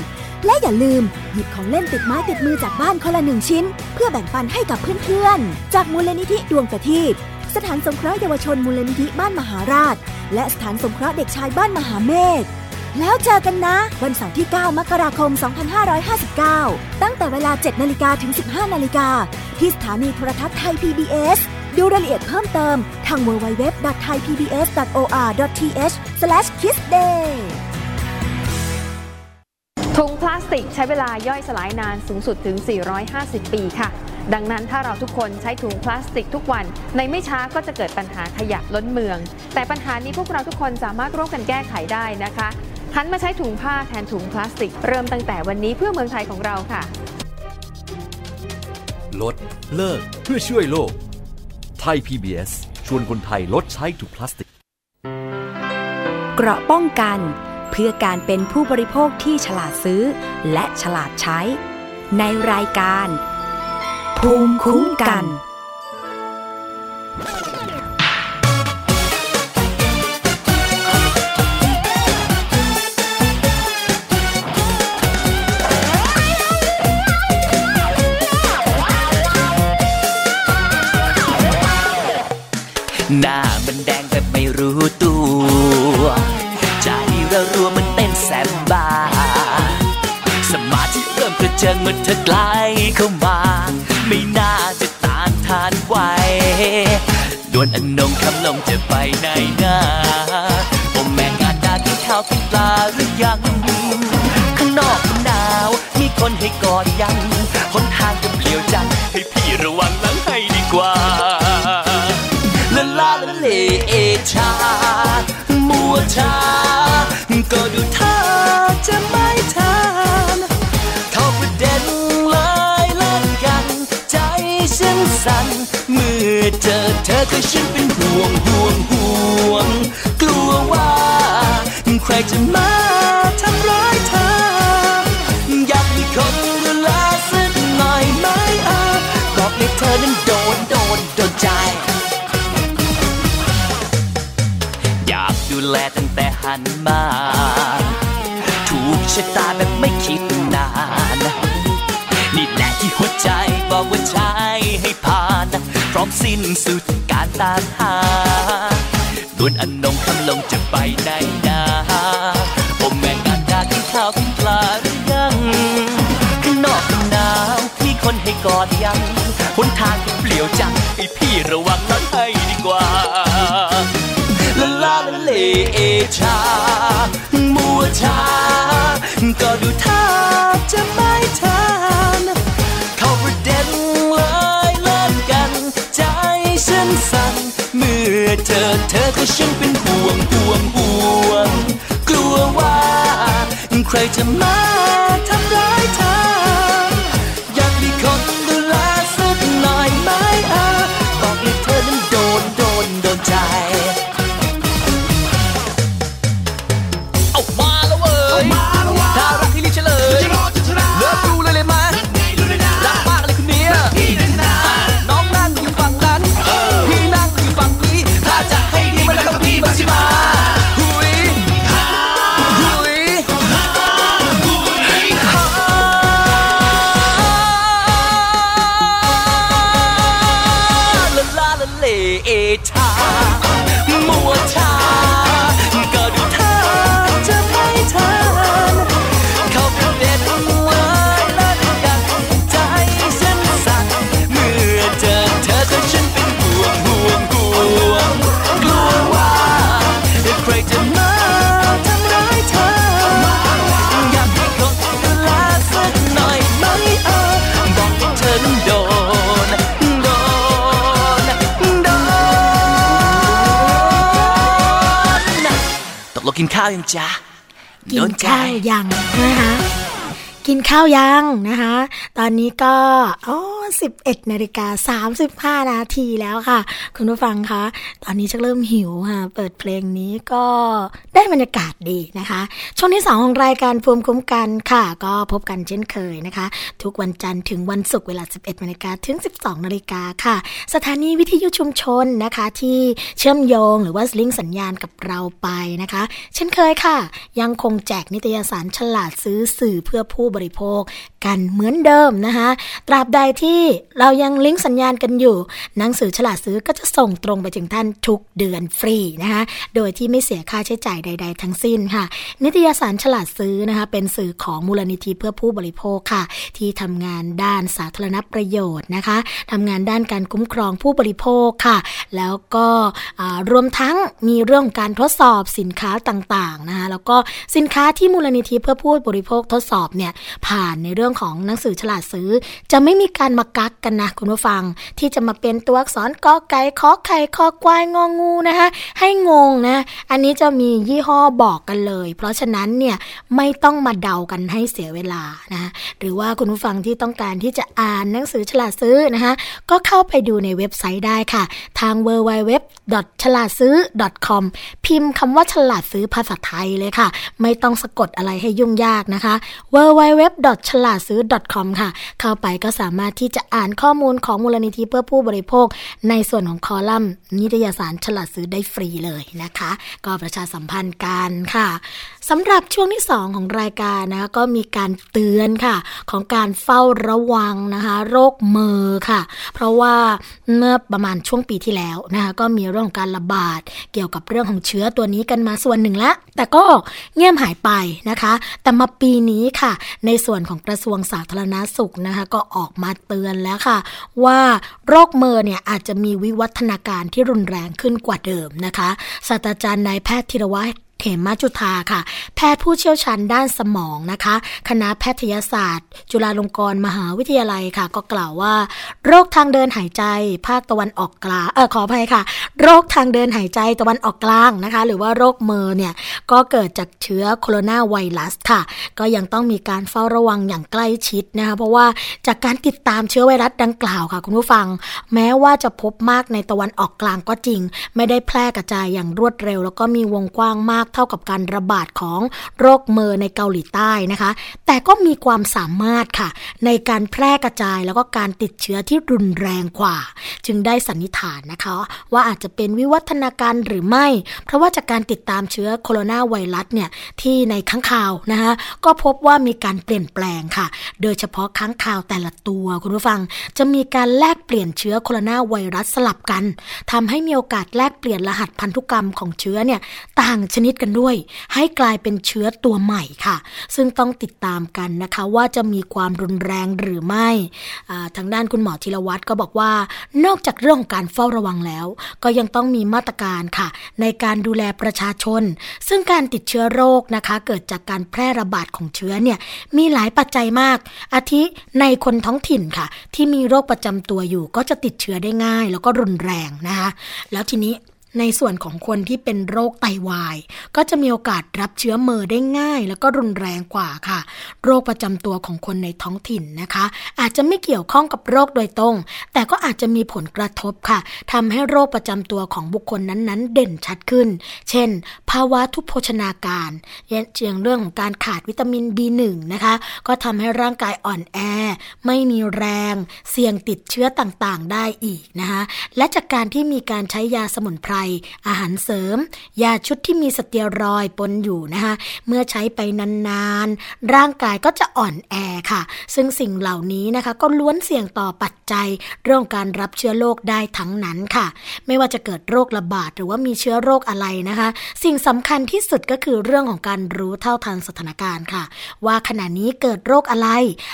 และอย่าลืมหยิบของเล่นติดไม้ติดมือจากบ้านคนละหนึ่งชิ้น เพื่อแบ่งปันให้กับเพื่อนๆ จากมูลนิธิดวงประทีป สถานสงเคราะห์เยาวชนมูลนิธิบ้านมหาราช และสถานสงเคราะห์เด็กชายบ้านมหาเมฆแล้วเจอกันนะ วันเสาร์ที่ 9 มกราคม 2559 ตั้งแต่เวลา 7 นาฬิกาถึง 15 นาฬิกา ที่สถานีโทรทัศน์ไทย PBS ดูรายละเอียดเพิ่มเติมทาง www.thaipbs.or.th/kissday ถุงพลาสติกใช้เวลาย่อยสลายนานสูงสุดถึง 450 ปีค่ะ ดังนั้นถ้าเราทุกคนใช้ถุงพลาสติกทุกวัน ในไม่ช้าก็จะเกิดปัญหาขยะล้นเมือง แต่ปัญหานี้พวกเราทุกคนสามารถร่วมกันแก้ไขได้นะคะหันมาใช้ถุงผ้าแทนถุงพลาสติก เริ่มตั้งแต่วันนี้เพื่อเมืองไทยของเราค่ะ ลดเลิกเพื่อช่วยโลก ไทย PBS ชวนคนไทยลดใช้ถุงพลาสติก เกราะป้องกันเพื่อการเป็นผู้บริโภคที่ฉลาดซื้อ และฉลาดใช้ ในรายการ ภูมิคุ้มกัน หน้ามันแดงแบบไม่รู้ตัว ใจระรัวมันเต้นแสบบ้าสมาธิเริ่มกระเจิงเมื่อเธอใกล้เข้า วนอนนงคำลงจะไปไหนนาโอแม่งานดากินข้าวกินปลาหรือยัง ข้างนอกหนาว มีคนให้กอดยังหนทางก็เปลี่ยวจัง ให้พี่ระวังหลังให้ดีกว่าลาลาลาเลเอชา มัวชา ก็ดูท่าจะไม่ อเธอก็ฉันเป็นห่วงห่วงห่วง กลัวว่า ใครจะมาทำร้ายเธอ อยากมีคนดูแลสักหน่อยไหมอะบอกให้เธอนั้นโดนโดนโดนใจ อยากดูแลตั้งแต่หันมา ร้อมสิ้นสุดการตามหาดวนอนงคำลงจะไปไหนนาโอแม่งาดากินข้าวกินปลาหรือยังข้างนอกนหนาวมีคนให้กอดยังหนทางเปลี่ยวจังให้พี่ระวังหลังให้ดีกว่าลาลาลาเลเอชา มัวชา ก็ดูท่าจะไม่ท้า เธอ เธอก็ฉันเป็นห่วงห่วงห่วง กลัวว่า ใครจะมาทำร้ายเธอาวยังจ๊ะกิโดนนใจข้าวยังนะคะกินข้าวยังนะคะ ตอนนี้ก็อ๋อ 11นาฬิกา35นาทีแล้วค่ะ คุณผู้ฟังคะ ตอนนี้ชักเริ่มหิวค่ะ เปิดเพลงนี้ก็ได้บรรยากาศดีนะคะ ช่วงที่ 2 ของรายการภูมิคุ้มกันค่ะ ก็พบกันเช่นเคยนะคะ ทุกวันจันทร์ถึงวันศุกร์เวลา 11นาฬิกาถึง 12นาฬิกาค่ะ สถานีวิทยุชุมชนนะคะ ที่เชื่อมโยงหรือว่าลิงก์สัญญาณกับเราไปนะคะ เช่นเคยค่ะ ยังคงแจกนิตยสารฉลาดซื้อสื่อเพื่อผู้บริโภคกันเหมือนเดิมนะคะ ตราบใดที่เรายังลิงก์สัญญาณกันอยู่ หนังสือฉลาดซื้อก็จะส่งตรงไปถึงท่านทุกเดือนฟรีนะคะ โดยที่ไม่เสียค่าใช้จ่ายใด ๆ ทั้งสิ้นค่ะ นิตยสารฉลาดซื้อนะคะ เป็นสื่อของมูลนิธิเพื่อผู้บริโภคค่ะ ที่ทำงานด้านสาธารณประโยชน์นะคะทำงานด้านการคุ้มครองผู้บริโภคค่ะ แล้วก็รวมทั้งมีเรื่องการทดสอบสินค้าต่างๆนะคะ แล้วก็สินค้าที่มูลนิธิเพื่อผู้บริโภคทดสอบเนี่ยผ่านในเรื่องื่องของหนังสือฉลาดซื้อ จะไม่มีการมากักกันนะคุณผู้ฟัง ที่จะมาเป็นตัวอักษรกอไก่ขอไข่คอควายงองูนะคะให้งงนะ อันนี้จะมียี่ห้อบอกกันเลย เพราะฉะนั้นเนี่ยไม่ต้องมาเดากันให้เสียเวลานะหรือว่าคุณผู้ฟังที่ต้องการที่จะอ่านหนังสือฉลาดซื้อนะคะก็เข้าไปดูในเว็บไซต์ได้ค่ะ ทาง w w w ฉลาดซื้อ .com พิมพ์คำว่าฉลาดซื้อภาษาไทยเลยค่ะ ไม่ต้องสะกดอะไรให้ยุ่งยากนะคะ w w w ฉลาดซื้อ .com ค่ะ เข้าไปก็สามารถที่จะอ่านข้อมูลของมูลนิธิเพื่อผู้บริโภค ในส่วนของคอลัมน์นิตยสารฉลาดซื้อได้ฟรีเลยนะคะ ก็ประชาสัมพันธ์กันค่ะสำหรับช่วงที่ 2 ของรายการนะก็มีการเตือนค่ะ ของการเฝ้าระวังนะคะ โรคเมอค่ะ เพราะว่าเมื่อประมาณช่วงปีที่แล้วนะคะก็มีเรื่องของการระบาด เกี่ยวกับเรื่องของเชื้อตัวนี้กันมาส่วนหนึ่งแล้วแต่ก็เงียบหายไปนะคะ แต่มาปีนี้ค่ะ ในส่วนของกระทรวงสาธารณาสุขนะคะก็ออกมาเตือนแล้วค่ะ ว่าโรคเมอร์เนี่ยอาจจะมีวิวัฒนาการที่รุนแรงขึ้นกว่าเดิมนะคะศาสตราจารย์นายแพทย์ธีรวัฒน์ เขมจุธาค่ะ แพทย์ผู้เชี่ยวชาญด้านสมองนะคะ คณะแพทยศาสตร์ จุฬาลงกรณ์มหาวิทยาลัยค่ะ ก็กล่าวว่า โรคทางเดินหายใจ ภาคตะวันออกกลางเออขออภัยค่ะ โรคทางเดินหายใจตะวันออกกลางนะคะ หรือว่าโรคเมอร์เนี่ยก็เกิดจากเชื้อโคโรนาไวรัสค่ะ ก็ยังต้องมีการเฝ้าระวังอย่างใกล้ชิดนะคะ เพราะว่าจากการติดตามเชื้อไวรัสดังกล่าวค่ะ คุณผู้ฟัง แม้ว่าจะพบมากในตะวันออกกลางก็จริง ไม่ได้แพร่กระจายอย่างรวดเร็ว แล้วก็มีวงกว้างมากเท่ากับการระบาดของโรคเมอร์ในเกาหลีใต้นะคะ แต่ก็มีความสามารถค่ะ ในการแพร่กระจายแล้วก็การติดเชื้อที่รุนแรงกว่า จึงได้สันนิษฐานนะคะ ว่าอาจจะเป็นวิวัฒนาการหรือไม่ เพราะว่าจากการติดตามเชื้อโคโรนาไวรัสเนี่ยที่ในค้างคาวนะคะก็พบว่ามีการเปลี่ยนแปลงค่ะ โดยเฉพาะค้างคาวแต่ละตัวคุณผู้ฟัง จะมีการแลกเปลี่ยนเชื้อโคโรนาไวรัสสลับกันทำให้มีโอกาสแลกเปลี่ยนรหัสพันธุกรรมของเชื้อเนี่ยต่างชนิดกันด้วย ให้กลายเป็นเชื้อตัวใหม่ค่ะ ซึ่งต้องติดตามกันนะคะว่าจะมีความรุนแรงหรือไม่ ทางด้านคุณหมอธีรวัตรก็บอกว่า นอกจากเรื่องของการเฝ้าระวังแล้ว ก็ยังต้องมีมาตรการค่ะ ในการดูแลประชาชน ซึ่งการติดเชื้อโรคนะคะ เกิดจากการแพร่ระบาดของเชื้อเนี่ยมีหลายปัจจัยมาก อาทิในคนท้องถิ่นค่ะ ที่มีโรคประจำตัวอยู่ ก็จะติดเชื้อได้ง่าย แล้วก็รุนแรงนะคะแล้วทีนี้ ในส่วนของคนที่เป็นโรคไตาวาย ก็จะมีโอกาสรับเชื้อเมอร์ได้ง่าย แล้วก็รุนแรงกว่าค่ะ โรคประจำตัวของคนในท้องถิ่นนะคะ อาจจะไม่เกี่ยวข้องกับโรคโดยตรง แต่ก็อาจจะมีผลกระทบค่ะทำให้โรคประจำตัวของบุคคลนั้นๆ เด่นชัดขึ้น เช่น ภาวะทุพโภชนาการเช่นเรื่องของการขาดวิตามิน B1 นะคะ ก็ทำให้ร่างกายอ่อนแอ ไม่มีแรง เสี่ยงติดเชื้อต่างๆ ได้อีกนะคะ และจากการที่มีการใช้ยาสมุนไพรอาหารเสริม ยาชุดที่มีสเตียรอยปนอยู่นะคะเมื่อใช้ไปนานๆ ร่างกายก็จะอ่อนแอค่ะ ซึ่งสิ่งเหล่านี้นะคะก็ล้วนเสี่ยงต่อปัจจัยเรื่องการรับเชื้อโรคได้ทั้งนั้นค่ะ ไม่ว่าจะเกิดโรคระบาดหรือว่ามีเชื้อโรคอะไรนะคะ สิ่งสำคัญที่สุดก็คือเรื่องของการรู้เท่าทันสถานการณ์ค่ะ ว่าขณะนี้เกิดโรคอะไร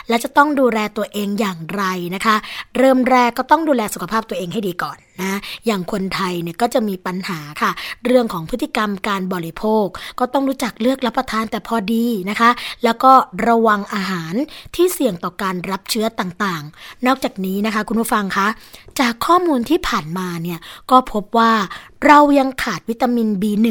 และจะต้องดูแลตัวเองอย่างไรนะคะ เริ่มแรกก็ต้องดูแลสุขภาพตัวเองให้ดีก่อนนะ อย่างคนไทยเนี่ยก็จะมีปัญหาค่ะ เรื่องของพฤติกรรมการบริโภค ก็ต้องรู้จักเลือกรับประทานแต่พอดีนะคะ แล้วก็ระวังอาหารที่เสี่ยงต่อการรับเชื้อต่างๆ นอกจากนี้นะคะ คุณผู้ฟังคะจากข้อมูลที่ผ่านมาเนี่ยก็พบว่าเรายังขาดวิตามิน B1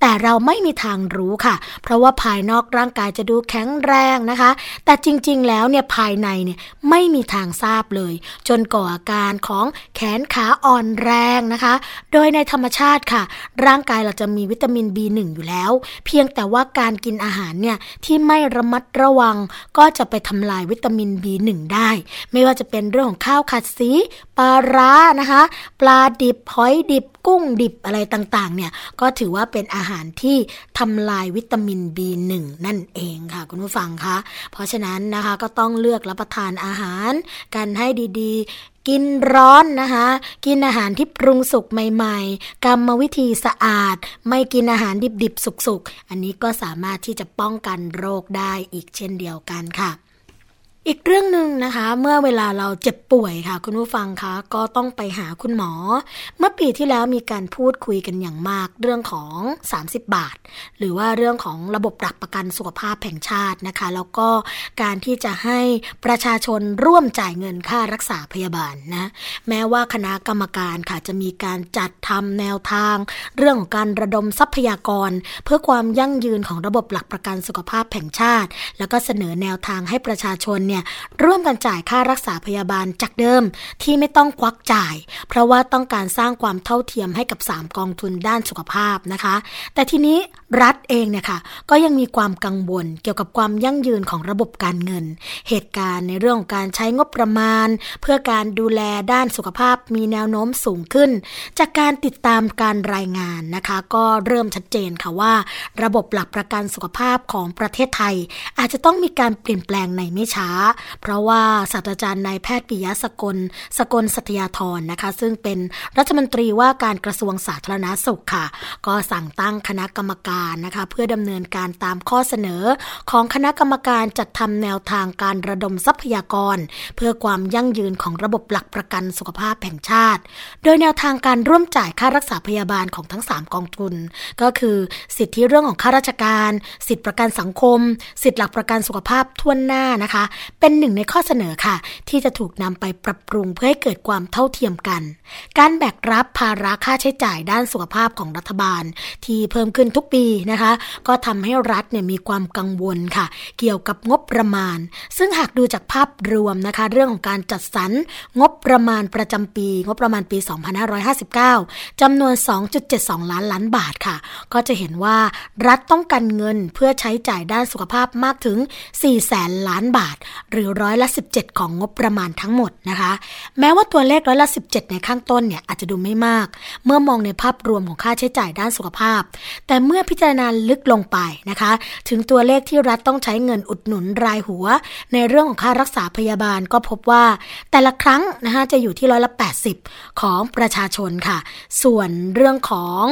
แต่เราไม่มีทางรู้ค่ะ เพราะว่าภายนอกร่างกายจะดูแข็งแรงนะคะ แต่จริงๆ แล้วเนี่ยภายในเนี่ยไม่มีทางทราบเลย จนก่ออาการของแขนขาอ่อนแรงนะคะ โดยในธรรมชาติค่ะ ร่างกายเราจะมีวิตามิน B1 อยู่แล้ว เพียงแต่ว่าการกินอาหารเนี่ยที่ไม่ระมัดระวัง ก็จะไปทำลายวิตามิน B1 ได้ ไม่ว่าจะเป็นเรื่องของข้าวขัดสีปลาร้านะคะ ปลาดิบหอยดิบกุ้งดิบอะไรต่างๆ เนี่ย ก็ถือว่าเป็นอาหารที่ทำลายวิตามิน B1 นั่นเองค่ะคุณผู้ฟังคะเพราะฉะนั้นนะคะก็ต้องเลือกรับประทานอาหารกันให้ดีๆ กินร้อนนะคะ กินอาหารที่ปรุงสุกใหม่ๆ กรรมวิธีสะอาด ไม่กินอาหารดิบๆ สุกๆ อันนี้ก็สามารถที่จะป้องกันโรคได้อีกเช่นเดียวกันค่ะ อีกเรื่องหนึ่งนะคะ เมื่อเวลาเราเจ็บป่วยค่ะ คุณผู้ฟังคะก็ต้องไปหาคุณหมอ เมื่อปีที่แล้วมีการพูดคุยกันอย่างมากเรื่องของ 30 บาท หรือว่าเรื่องของระบบหลักประกันสุขภาพแห่งชาตินะคะ แล้วก็การที่จะให้ประชาชนร่วมจ่ายเงินค่ารักษาพยาบาลนะแม้ว่าคณะกรรมการค่ะจะมีการจัดทำแนวทาง เรื่องของการระดมทรัพยากร เพื่อความยั่งยืนของระบบหลักประกันสุขภาพแห่งชาติ แล้วก็เสนอแนวทางให้ประชาชนเนี่ยร่วมกันจ่ายค่ารักษาพยาบาลจากเดิมที่ไม่ต้องควักจ่าย เพราะว่าต้องการสร้างความเท่าเทียมให้กับ 3 กองทุนด้านสุขภาพนะคะ แต่ทีนี้รัฐเองเนี่ยค่ะก็ยังมีความกังวลเกี่ยวกับความยั่งยืนของระบบการเงิน เหตุการณ์ในเรื่องของการใช้งบประมาณ เพื่อการดูแลด้านสุขภาพมีแนวโน้มสูงขึ้น จากการติดตามการรายงานนะคะ ก็เริ่มชัดเจนค่ะว่า ระบบหลักประกันสุขภาพของประเทศไทย อาจจะต้องมีการเปลี่ยนแปลงในไม่ช้าเพราะว่าศาสตราจารย์นายแพทย์ปิยะสกล สกลสัตยาธรนะคะ ซึ่งเป็นรัฐมนตรีว่าการกระทรวงสาธารณาสุขค่ะ ก็สั่งตั้งคณะกรรมการนะคะ เพื่อดำเนินการตามข้อเสนอของคณะกรรมการจัดทำแนวทางการระดมทรัพยากร เพื่อความยั่งยืนของระบบหลักประกันสุขภาพแห่งชาติ โดยแนวทางการร่วมจ่ายค่ารักษาพยาบาลของทั้ง 3 กองทุน ก็คือสิทธิเรื่องของข้าราชการ สิทธิประกันสังคม สิทธิหลักประกันสุขภาพทั่วหน้านะคะ เป็นหนึ่งในข้อเสนอค่ะ ที่จะถูกนำไปปรับปรุงเพื่อให้เกิดความเท่าเทียมกัน การแบกรับภาระค่าใช้จ่ายด้านสุขภาพของรัฐบาล ที่เพิ่มขึ้นทุกปีนะคะ ก็ทำให้รัฐเนี่ยมีความกังวลค่ะ เกี่ยวกับงบประมาณ ซึ่งหากดูจากภาพรวมนะคะ เรื่องของการจัดสรรงบประมาณประจำปี งบประมาณปี 2559จำนวน 2.72 ล้านล้านบาทค่ะ ก็จะเห็นว่ารัฐต้องการเงินเพื่อใช้จ่ายด้านสุขภาพมากถึง4แสนล้านบาทหรือร้อยละ 17 ของงบประมาณทั้งหมดนะคะ แม้ว่าตัวเลขร้อยละ 17 ในข้างต้นเนี่ยอาจจะดูไม่มาก เมื่อมองในภาพรวมของค่าใช้จ่ายด้านสุขภาพ แต่เมื่อพิจารณาลึกลงไปนะคะ ถึงตัวเลขที่รัฐต้องใช้เงินอุดหนุนรายหัว ในเรื่องของค่ารักษาพยาบาลก็พบว่า แต่ละครั้งนะคะจะอยู่ที่ร้อยละ 80 ของประชาชนค่ะ ส่วนเรื่องของ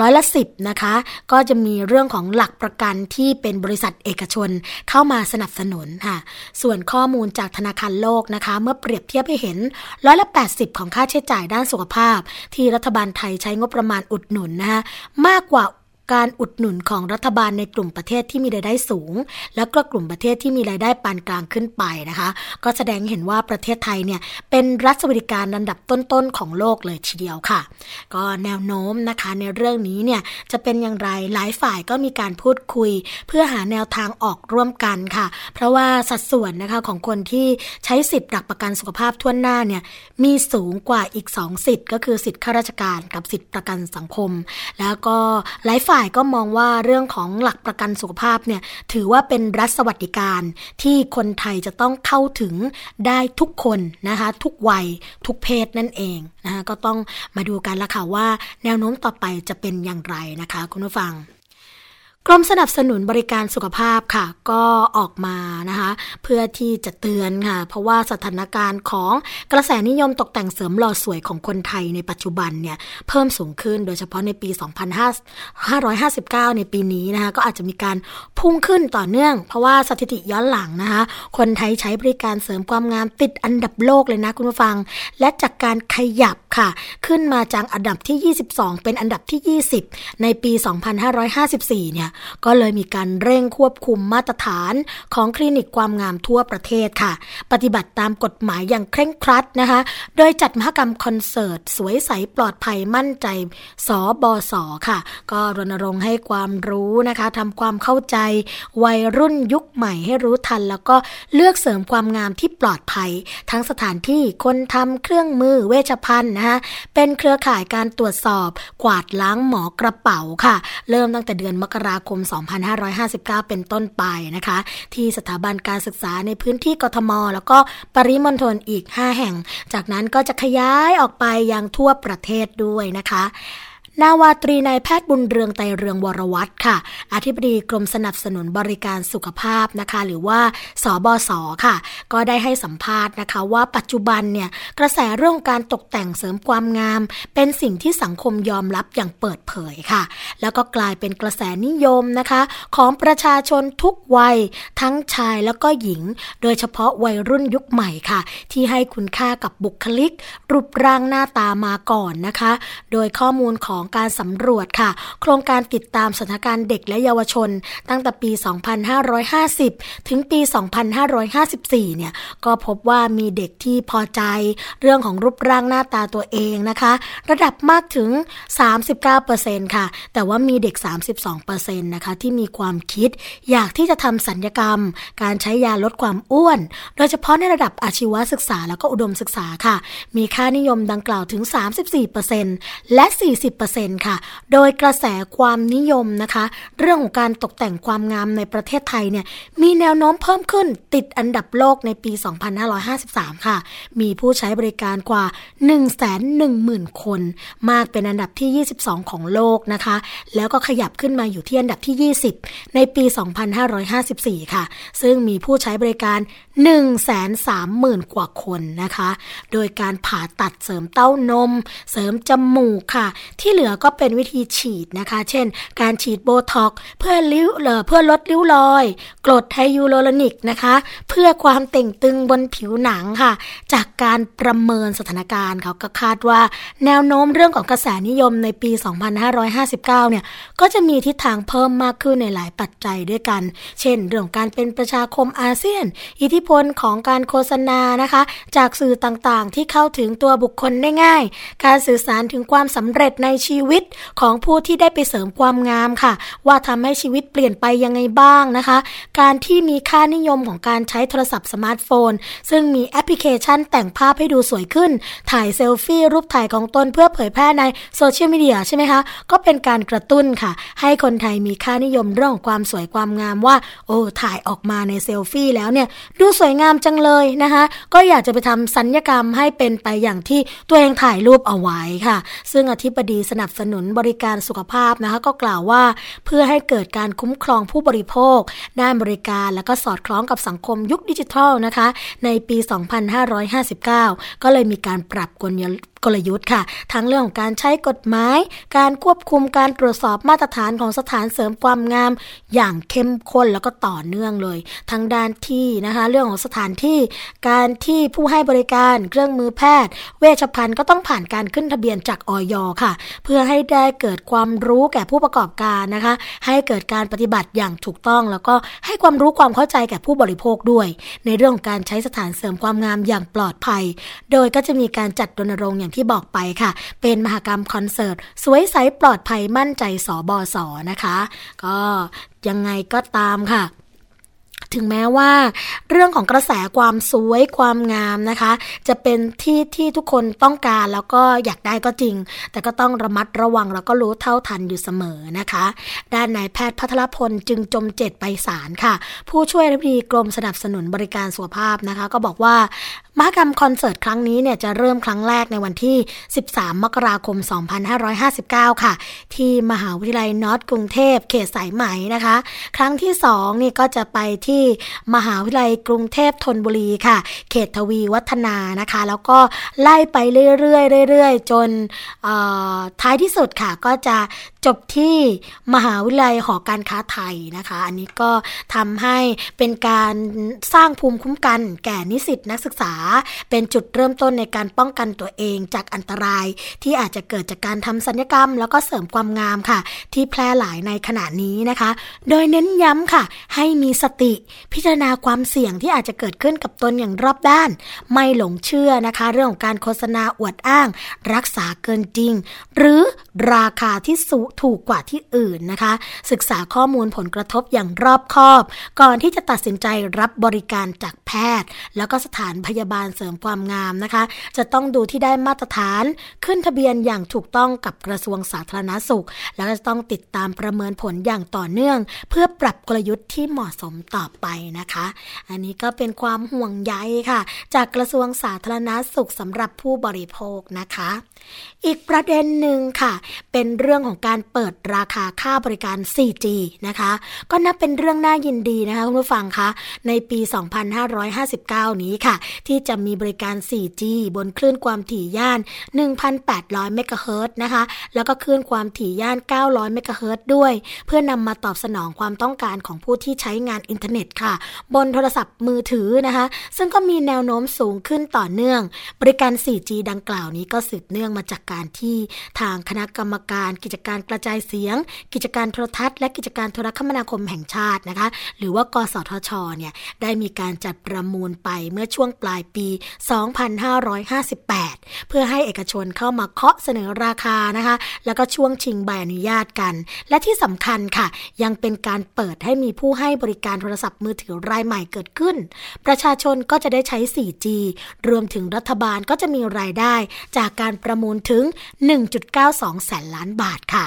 ร้อยละ 10 นะคะ ก็จะมีเรื่องของหลักประกันที่เป็นบริษัทเอกชนเข้ามาสนับสนุนค่ะ ส่วนข้อมูลจากธนาคารโลกนะคะ เมื่อเปรียบเทียบให้เห็นร้อยละ 80 ของค่าใช้จ่ายด้านสุขภาพ ที่รัฐบาลไทยใช้งบประมาณอุดหนุนนะคะมากกว่า การอุดหนุนของรัฐบาลในกลุ่มประเทศที่มีรายได้สูง แล้วก็กลุ่มประเทศที่มีรายได้ปานกลางขึ้นไปนะคะ ก็แสดงเห็นว่าประเทศไทยเนี่ยเป็นรัฐสวัสดิการอันดับต้นๆของโลกเลยทีเดียวค่ะ ก็แนวโน้มนะคะในเรื่องนี้เนี่ยจะเป็นอย่างไรหลายฝ่ายก็มีการพูดคุย เพื่อหาแนวทางออกร่วมกันค่ะ เพราะว่าสัดส่วนนะคะของคนที่ใช้สิทธิ์หลักประกันสุขภาพทั่วหน้าเนี่ยมีสูงกว่าอีก 2 สิทธิ์ ก็คือสิทธิ์ข้าราชการกับสิทธิ์ประกันสังคม แล้วก็หลายฝ่ายฝ่ายก็มองว่าเรื่องของหลักประกันสุขภาพเนี่ยถือว่าเป็นรัฐสวัสดิการที่คนไทยจะต้องเข้าถึงได้ทุกคนนะคะทุกวัยทุกเพศนั่นเองนะคะก็ต้องมาดูกันละค่ะว่าแนวโน้มต่อไปจะเป็นอย่างไรนะคะ คุณผู้ฟัง กรมสนับสนุนบริการสุขภาพค่ะ ก็ออกมานะคะเพื่อที่จะเตือนค่ะ เพราะว่าสถานการณ์ของกระแสนิยมตกแต่งเสริมหล่อสวยของคนไทยในปัจจุบันเนี่ยเพิ่มสูงขึ้นโดยเฉพาะในปี 2559 ในปีนี้นะคะก็อาจจะมีการพุ่งขึ้นต่อเนื่อง เพราะว่าสถิติย้อนหลังนะคะคนไทยใช้บริการเสริมความงามติดอันดับโลกเลยนะคุณผู้ฟัง และจากการขยับค่ะ ขึ้นมาจากอันดับที่ 22 เป็นอันดับที่ 20 ในปี 2554 เนี่ยก็เลยมีการเร่งควบคุมมาตรฐานของคลินิกความงามทั่วประเทศค่ะ ปฏิบัติตามกฎหมายอย่างเคร่งครัดนะคะ โดยจัดมหกรรมคอนเสิร์ต สวยใสปลอดภัยมั่นใจ สบสค่ะ ก็รณรงค์ให้ความรู้นะคะทำความเข้าใจ วัยรุ่นยุคใหม่ให้รู้ทัน แล้วก็เลือกเสริมความงามที่ปลอดภัย ทั้งสถานที่คนทำเครื่องมือเวชภัณฑ์นะคะเป็นเครือข่ายการตรวจสอบ กวาดล้างหมอกระเป๋าค่ะ เริ่มตั้งแต่เดือนมกราคม 2559 เป็นต้นไปนะคะ ที่สถาบันการศึกษาในพื้นที่กทม แล้วก็ปริมณฑลอีก 5 แห่ง จากนั้นก็จะขยายออกไปยังทั่วประเทศด้วยนะคะ นาวาตรีนายแพทย์บุญเรืองไตเรืองวรวัตรค่ะ อธิบดีกรมสนับสนุนบริการสุขภาพนะคะ หรือว่าสบศค่ะ ก็ได้ให้สัมภาษณ์นะคะ ว่าปัจจุบันเนี่ยกระแสเรื่องการตกแต่งเสริมความงาม เป็นสิ่งที่สังคมยอมรับอย่างเปิดเผยค่ะ แล้วก็กลายเป็นกระแสนิยมนะคะ ของประชาชนทุกวัย ทั้งชายแล้วก็หญิง โดยเฉพาะวัยรุ่นยุคใหม่ค่ะ ที่ให้คุณค่ากับบุคลิก รูปร่างหน้าตามาก่อนนะคะ โดยข้อมูลของการสำรวจค่ะ โครงการติดตามสถานการณ์เด็กและเยาวชน ตั้งแต่ปี 2550 ถึงปี 2554 เนี่ย ก็พบว่ามีเด็กที่พอใจ เรื่องของรูปร่างหน้าตาตัวเองนะคะ ระดับมากถึง 39%ค่ะ แต่ว่ามีเด็ก 32%นะคะ ที่มีความคิดอยากที่จะทำสัญญกรรม การใช้ยาลดความอ้วน โดยเฉพาะในระดับอาชีวศึกษาแล้วก็อุดมศึกษาค่ะ มีค่านิยมดังกล่าวถึง 34%และ 40%ค่ะ โดยกระแสความนิยมนะคะ เรื่องของการตกแต่งความงามในประเทศไทยเนี่ยมีแนวโน้มเพิ่มขึ้นติดอันดับโลกในปี 2553 ค่ะ มีผู้ใช้บริการกว่า 110,000 คน มากเป็นอันดับที่ 22 ของโลกนะคะ แล้วก็ขยับขึ้นมาอยู่ที่อันดับที่ 20 ในปี 2554 ค่ะ ซึ่งมีผู้ใช้บริการ 130,000 กว่าคนนะคะ โดยการผ่าตัดเสริมเต้านม เสริมจมูกค่ะ ที่เหลือก็เป็นวิธีฉีดนะคะ เช่น การฉีดโบท็อกซ์เพื่อริ้วเพื่อลดริ้วรอย กรด hyaluronic นะคะ เพื่อความเต่งตึงบนผิวหนังค่ะ จากการประเมินสถานการณ์เขาก็คาดว่า แนวโน้มเรื่องของกระแสนิยมในปี 2559 เนี่ยก็จะมีทิศทางเพิ่มมากขึ้นในหลายปัจจัยด้วยกัน เช่น เรื่องการเป็นประชาคมอาเซียน อิทธิพลของการโฆษณานะคะ จากสื่อต่างๆ ที่เข้าถึงตัวบุคคลได้ง่าย การสื่อสารถึงความสำเร็จในชีวิตของผู้ที่ได้ไปเสริมความงามค่ะ ว่าทำให้ชีวิตเปลี่ยนไปยังไงบ้างนะคะ การที่มีค่านิยมของการใช้โทรศัพท์สมาร์ทโฟน ซึ่งมีแอปพลิเคชันแต่งภาพให้ดูสวยขึ้น ถ่ายเซลฟี่รูปถ่ายของตนเพื่อเผยแพร่ในโซเชียลมีเดียใช่ไหมคะ ก็เป็นการกระตุ้นค่ะ ให้คนไทยมีค่านิยมเรื่องของความสวยความงามว่า โอ้ถ่ายออกมาในเซลฟี่แล้วเนี่ยดูสวยงามจังเลยนะคะ ก็อยากจะไปทำสัญญกรรมให้เป็นไปอย่างที่ตัวเองถ่ายรูปเอาไว้ค่ะ ซึ่งอธิบดีสนับสนุนบริการสุขภาพนะคะก็กล่าวว่าเพื่อให้เกิดการคุ้มครองผู้บริโภค ด้านบริการและก็สอดคล้องกับสังคมยุคดิจิทัลนะคะในปี 2559 ก็เลยมีการปรับกลยุทธกลยุทธ์ค่ะ ทั้งเรื่องของการใช้กฎหมาย การควบคุมการตรวจสอบมาตรฐานของสถานเสริมความงาม อย่างเข้มข้นแล้วก็ต่อเนื่องเลย ทั้งด้านที่นะคะ เรื่องของสถานที่ การที่ผู้ให้บริการเครื่องมือแพทย์ เวชภัณฑ์ก็ต้องผ่านการขึ้นทะเบียนจากออยค่ะ เพื่อให้ได้เกิดความรู้แก่ผู้ประกอบการนะคะ ให้เกิดการปฏิบัติอย่างถูกต้อง แล้วก็ให้ความรู้ความเข้าใจแก่ผู้บริโภคด้วย ในเรื่องของการใช้สถานเสริมความงามอย่างปลอดภัย โดยก็จะมีการจัดรณรงค์อย่างที่บอกไปค่ะ เป็นมหกรรมคอนเสิร์ต สวยใสปลอดภัยมั่นใจสอบอสอนะคะ ก็ยังไงก็ตามค่ะถึงแม้ว่าเรื่องของกระแสความสวยความงามนะคะ จะเป็นที่ที่ทุกคนต้องการแล้วก็อยากได้ก็จริง แต่ก็ต้องระมัดระวังแล้วก็รู้เท่าทันอยู่เสมอนะคะ ด้านนายแพทย์พัทรพลจึงจมเจ็ดไปสารค่ะ ผู้ช่วยอธิบดีกรมสนับสนุนบริการสุขภาพนะคะ ก็บอกว่า มหกรรมคอนเสิร์ตครั้งนี้เนี่ยจะเริ่มครั้งแรกในวันที่ 13 มกราคม 2559 ค่ะ ที่มหาวิทยาลัยนอตกรุงเทพเขตสายไหมนะคะ ครั้งที่2นี่ก็จะไปที่มหาวิทยาลัยกรุงเทพธนบุรีค่ะ เขตทวีวัฒนานะคะ แล้วก็ไล่ไปเรื่อยๆเรื่อยๆ จนท้ายที่สุดค่ะก็จะ จบที่มหาวิทยาลัยหอการค้าไทยนะคะ อันนี้ก็ทำให้เป็นการสร้างภูมิคุ้มกัน แก่นิสิตนักศึกษา เป็นจุดเริ่มต้นในการป้องกันตัวเองจากอันตราย ที่อาจจะเกิดจากการทำสัญญกรรม แล้วก็เสริมความงามค่ะ ที่แพร่หลายในขณะนี้นะคะ โดยเน้นย้ำค่ะ ให้มีสติพิจารณาความเสี่ยงที่อาจจะเกิดขึ้นกับตนอย่างรอบด้าน ไม่หลงเชื่อนะคะ เรื่องของการโฆษณาอวดอ้าง รักษาเกินจริง หรือราคาที่สูถูกกว่าที่อื่นนะคะ ศึกษาข้อมูลผลกระทบอย่างรอบคอบ ก่อนที่จะตัดสินใจรับบริการจากแพทย์ แล้วก็สถานพยาบาลเสริมความงามนะคะ จะต้องดูที่ได้มาตรฐาน ขึ้นทะเบียนอย่างถูกต้องกับกระทรวงสาธารณสุข แล้วก็จะต้องติดตามประเมินผลอย่างต่อเนื่อง เพื่อปรับกลยุทธ์ที่เหมาะสมต่อไปนะคะ อันนี้ก็เป็นความห่วงใยค่ะ จากกระทรวงสาธารณสุขสำหรับผู้บริโภคนะคะ อีกประเด็นหนึ่งค่ะ เป็นเรื่องของการเปิดราคาค่าบริการ 4G นะคะ ก็นับเป็นเรื่องน่ายินดีนะคะคุณผู้ฟังคะในปี 2559 นี้ค่ะ ที่จะมีบริการ 4G บนคลื่นความถี่ย่าน 1,800 เมกะเฮิรตซ์นะคะ แล้วก็คลื่นความถี่ย่าน 900 เมกะเฮิรตซ์ด้วย เพื่อนำมาตอบสนองความต้องการของผู้ที่ใช้งานอินเทอร์เน็ตค่ะ บนโทรศัพท์มือถือนะคะ ซึ่งก็มีแนวโน้มสูงขึ้นต่อเนื่อง บริการ 4G ดังกล่าวนี้ก็สืบเนื่องมาจากการที่ทางคณะกรรมการกิจการกระจายเสียง กิจการโทรทัศน์และกิจการโทรคมนาคมแห่งชาตินะคะ หรือว่ากสทชเนี่ยได้มีการจัดประมูลไปเมื่อช่วงปลายปี 2558 เพื่อให้เอกชนเข้ามาเคาะเสนอราคานะคะ แล้วก็ช่วงชิงใบอนุญาตกัน และที่สำคัญค่ะ ยังเป็นการเปิดให้มีผู้ให้บริการโทรศัพท์มือถือรายใหม่เกิดขึ้น ประชาชนก็จะได้ใช้ 4G รวมถึงรัฐบาลก็จะมีรายได้จากการประมูลถึง 1.92 แสนล้านบาทค่ะ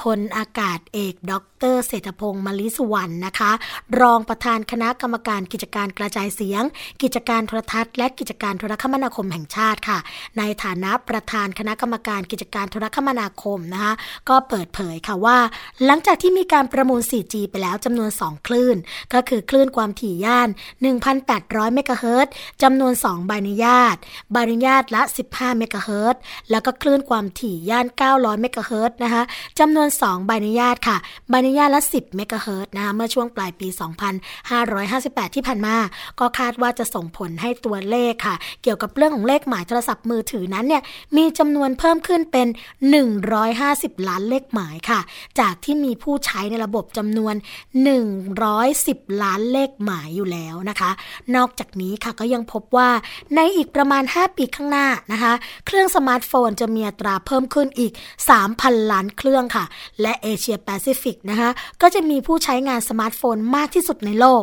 พลอากาศเอกดเรเศรษฐพงศ์มลิสุวรรณนะคะ รองประธานคณะกรรมการกิจการกระจายเสียง กิจการโทรทัศน์และกิจการโทรคมนาคมแห่งชาติค่ะ ในฐานะประธานคณะกรรมการกิจการโทรคมนาคมนะคะก็เปิดเผยค่ะว่า หลังจากที่มีการประมูล 4G ไปแล้วจำนวน 2 คลื่น ก็คือคลื่นความถี่ย่าน 1,800 เมกะเฮิรตจำนวน 2 ใบอนุญาต ใบอนุญาตละ 15 เมกะเฮิรตแล้วก็คลื่นความถี่ย่าน 900 เมกะเฮิรตนะคะจำนวน2 ใบอนุญาตค่ะ ใบอนุญาตละ 10 เมกะเฮิรตซ์นะคะเมื่อช่วงปลายปี 2558 ที่ผ่านมา ก็คาดว่าจะส่งผลให้ตัวเลขค่ะ เกี่ยวกับเรื่องของเลขหมายโทรศัพท์มือถือนั้นเนี่ยมีจำนวนเพิ่มขึ้นเป็น 150 ล้านเลขหมายค่ะ จากที่มีผู้ใช้ในระบบจำนวน 110 ล้านเลขหมายอยู่แล้วนะคะ นอกจากนี้ค่ะก็ยังพบว่าในอีกประมาณ 5 ปีข้างหน้านะคะ เครื่องสมาร์ทโฟนจะมีอัตราเพิ่มขึ้นอีก 3,000 ล้านเครื่องค่ะและเอเชียแปซิฟิกนะคะก็จะมีผู้ใช้งานสมาร์ทโฟนมากที่สุดในโลก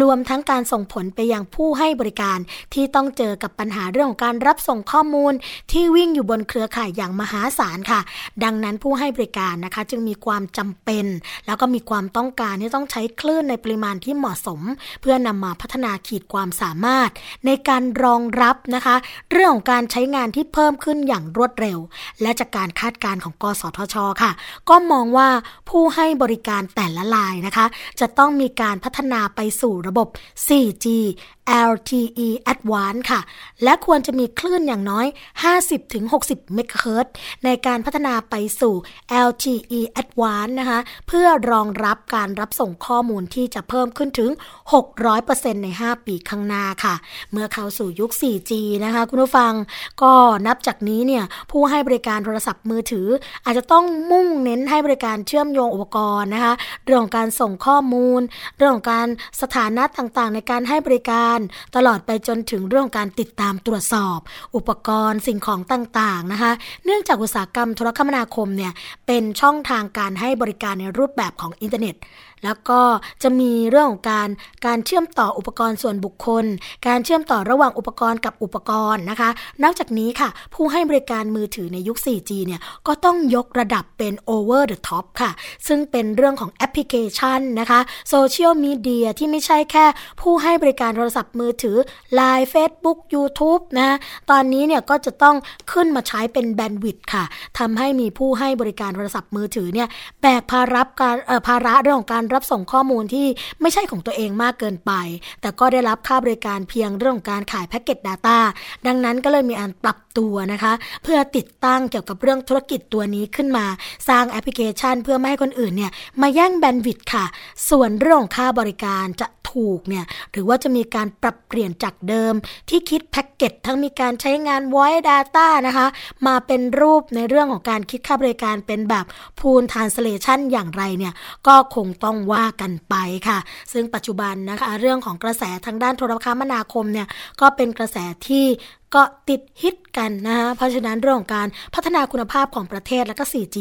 รวมทั้งการส่งผลไปยังผู้ให้บริการที่ต้องเจอกับปัญหาเรื่องของการรับส่งข้อมูลที่วิ่งอยู่บนเครือข่ายอย่างมหาศาลค่ะ ดังนั้นผู้ให้บริการนะคะ จึงมีความจำเป็น แล้วก็มีความต้องการที่ต้องใช้คลื่นในปริมาณที่เหมาะสม เพื่อนำมาพัฒนาขีดความสามารถ ในการรองรับนะคะ เรื่องของการใช้งานที่เพิ่มขึ้นอย่างรวดเร็ว และจากการคาดการณ์ของกสทช ค่ะก็มองว่าผู้ให้บริการแต่ละรายนะคะ จะต้องมีการพัฒนาไปสู่ระบบ 4G LTE Advanced ค่ะ และควรจะมีคลื่นอย่างน้อย 50-60 เมกะเฮิรตซ์ในการพัฒนาไปสู่ LTE Advanced นะคะ เพื่อรองรับการรับส่งข้อมูลที่จะเพิ่มขึ้นถึง 600%ใน 5 ปีข้างหน้าค่ะ เมื่อเข้าสู่ยุค 4G นะคะคุณผู้ฟัง ก็นับจากนี้เนี่ย ผู้ให้บริการโทรศัพท์มือถือ อาจจะต้องมุ่งเน้นให้บริการเชื่อมโยงอุปกรณ์นะคะ เรื่องของการส่งข้อมูล เรื่องของการสถานะต่างๆ ในการให้บริการตลอดไปจนถึงเรื่องของการติดตามตรวจสอบ อุปกรณ์สิ่งของต่างๆนะคะ เนื่องจากอุตสาหกรรมโทรคมนาคมเนี่ยเป็นช่องทางการให้บริการในรูปแบบของอินเทอร์เน็ต แล้วก็จะมีเรื่องของการการเชื่อมต่ออุปกรณ์ส่วนบุคคล การเชื่อมต่อระหว่างอุปกรณ์กับอุปกรณ์นะคะ นอกจากนี้ค่ะ ผู้ให้บริการมือถือในยุค 4G เนี่ยก็ต้องยกระดับเป็น over the top ค่ะ ซึ่งเป็นเรื่องของแอปพลิเคชันนะคะโซเชียลมีเดียที่ไม่ใช่แค่ผู้ให้บริการโทรศัพท์มือถือ Line Facebook YouTube นะตอนนี้เนี่ยก็จะต้องขึ้นมาใช้เป็นแบนด์วิดต์ค่ะทำให้มีผู้ให้บริการโทรศัพท์มือถือเนี่ยแบกภาระการภาระเรื่องของการรับส่งข้อมูลที่ไม่ใช่ของตัวเองมากเกินไป แต่ก็ได้รับค่าบริการเพียงเรื่องของการขายแพ็กเกจ Data ดังนั้นก็เลยมีการปรับตัวนะคะ เพื่อติดตั้งเกี่ยวกับเรื่องธุรกิจตัวนี้ขึ้นมา สร้างแอปพลิเคชันเพื่อไม่ให้คนอื่นเนี่ยมาแย่งแบนด์วิดต์ค่ะ ส่วนเรื่องของค่าบริการจะถูกเนี่ยหรือว่าจะมีการปรับเปลี่ยนจากเดิม ที่คิดแพ็กเกจทั้งมีการใช้งาน Voice Data นะคะ มาเป็นรูปในเรื่องของการคิดค่าบริการเป็นแบบ Pool Translation อย่างไรเนี่ยก็คงต้องว่ากันไปค่ะ ซึ่งปัจจุบันนะคะเรื่องของกระแสทางด้านโทรคมนาคมเนี่ยก็เป็นกระแสที่ ก็ติดฮิตกันนะคะเพราะฉะนั้นเรื่องของการพัฒนาคุณภาพของประเทศและก็ 4G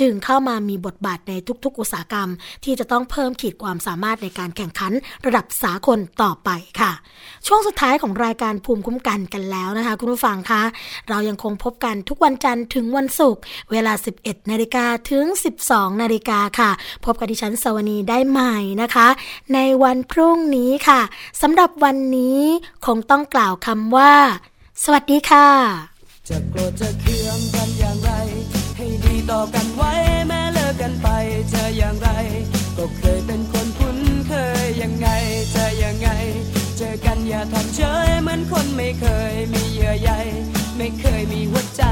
จึงเข้ามามีบทบาทในทุกๆ อุตสาหกรรม ที่จะต้องเพิ่มขีดความสามารถในการแข่งขันระดับสากลต่อไปค่ะ ช่วงสุดท้ายของรายการภูมิคุ้มกันกันแล้วนะคะ คุณผู้ฟังคะ เรายังคงพบกันทุกวันจันทร์ถึงวันศุกร์เวลา 11นาฬิกาถึง 12นาฬิกาค่ะ พบกับดิฉันสวนีได้ใหม่นะคะ ในวันพรุ่งนี้ค่ะสำหรับวันนี้คงต้องกล่าวคำว่า สวัสดีค่ะ จะโกรธจะเคืองกันอย่างไร ให้ดีต่อกันไว้แม้เลิกกันไปจะอย่างไร ก็เคยเป็นคนคุ้นเคยยังไงจะยังไง เจอกันอย่าทำเฉยเหมือนคนไม่เคยมีเยื่อใยไม่เคยมีหัวใจ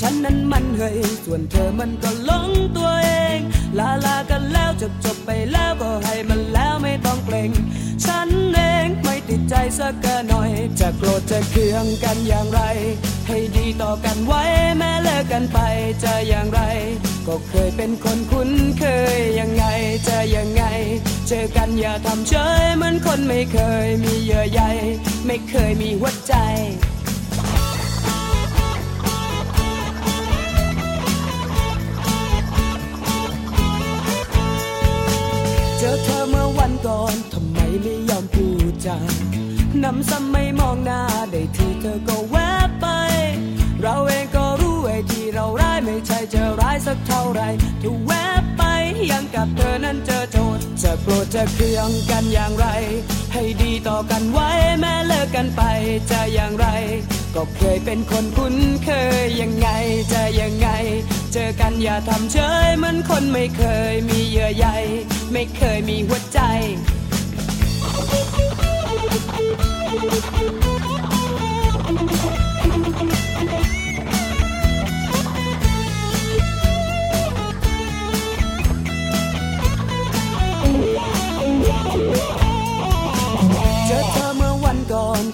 ฉันนั้นมันเฮยส่วนเธอมันก็หลงตัวเอง ลาลากันแล้วจบจบไปแล้วก็ให้มันแล้วไม่ต้องเกรงฉันเองไม่ติดใจสักหน่อย จะโกรธจะเคืองกันอย่างไร ให้ดีต่อกันไว้แม้เลิกกันไปจะอย่างไร ก็เคยเป็นคนคุ้นเคยยังไงจะยังไง เจอกันอย่าทำเฉยเหมือนคนไม่เคยมีเยื่อใยไม่เคยมีหัวใจ จานำซ้ำไม่มองหน้าได้ทีเธอก็แวบไป เราเองก็รู้ไอ้ที่เราร้ายไม่ใช่จะร้ายสักเท่าไรที่แวบไปยังกับเธอนั้นเจอโทย์จะโกรธจะเคืองกันอย่างไร ให้ดีต่อกันไว้แม้เลิกกันไปจะอย่างไร ก็เคยเป็นคนคุ้นเคยยังไงจะยังไง เจอกันอย่าทำเฉยเหมือนคนไม่เคยมีเยื่อใยไม่เคยมีหัวใจ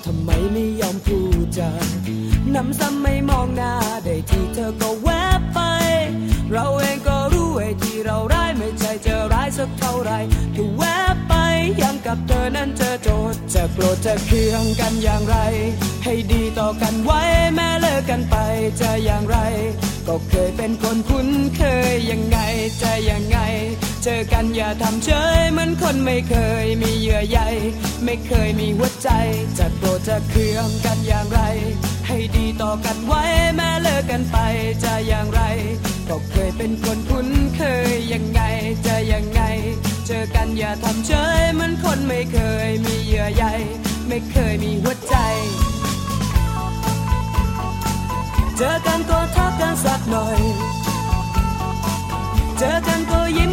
ทำไมไม่ยอมพูดจาน้ำซ้ำไม่มองหน้าได้ที่เธอก็แวบไป เราเองก็รู้ไอ้ที่เราร้ายไม่ใช่จะร้ายสักเท่าไรที่แวบไปยังกับเธอนั้นเจอโจทย์จะโกรธจะเคืองกันอย่างไร ให้ดีต่อกันไว้แม้เลิกกันไปจะอย่างไร ก็เคยเป็นคนคุ้นเคยยังไงจะยังไง เจอกันอย่าทำเฉยเหมือนคนไม่เคยมีเยื่อใยไม่เคยมีหัวใจ จะโกรธจะเคืองกันอย่างไร ให้ดีต่อกันไว้แม้เลิกกันไปจะอย่างไรก็เคยเป็นคนคุ้นเคยยังไงจะยังไง เจอกันอย่าทำเฉยเหมือนคนไม่เคยมีเยื่อใยไม่เคยมีหัวใจเจอกันก็ทักกันสักหน่อย เจอกันก็ยิ้ม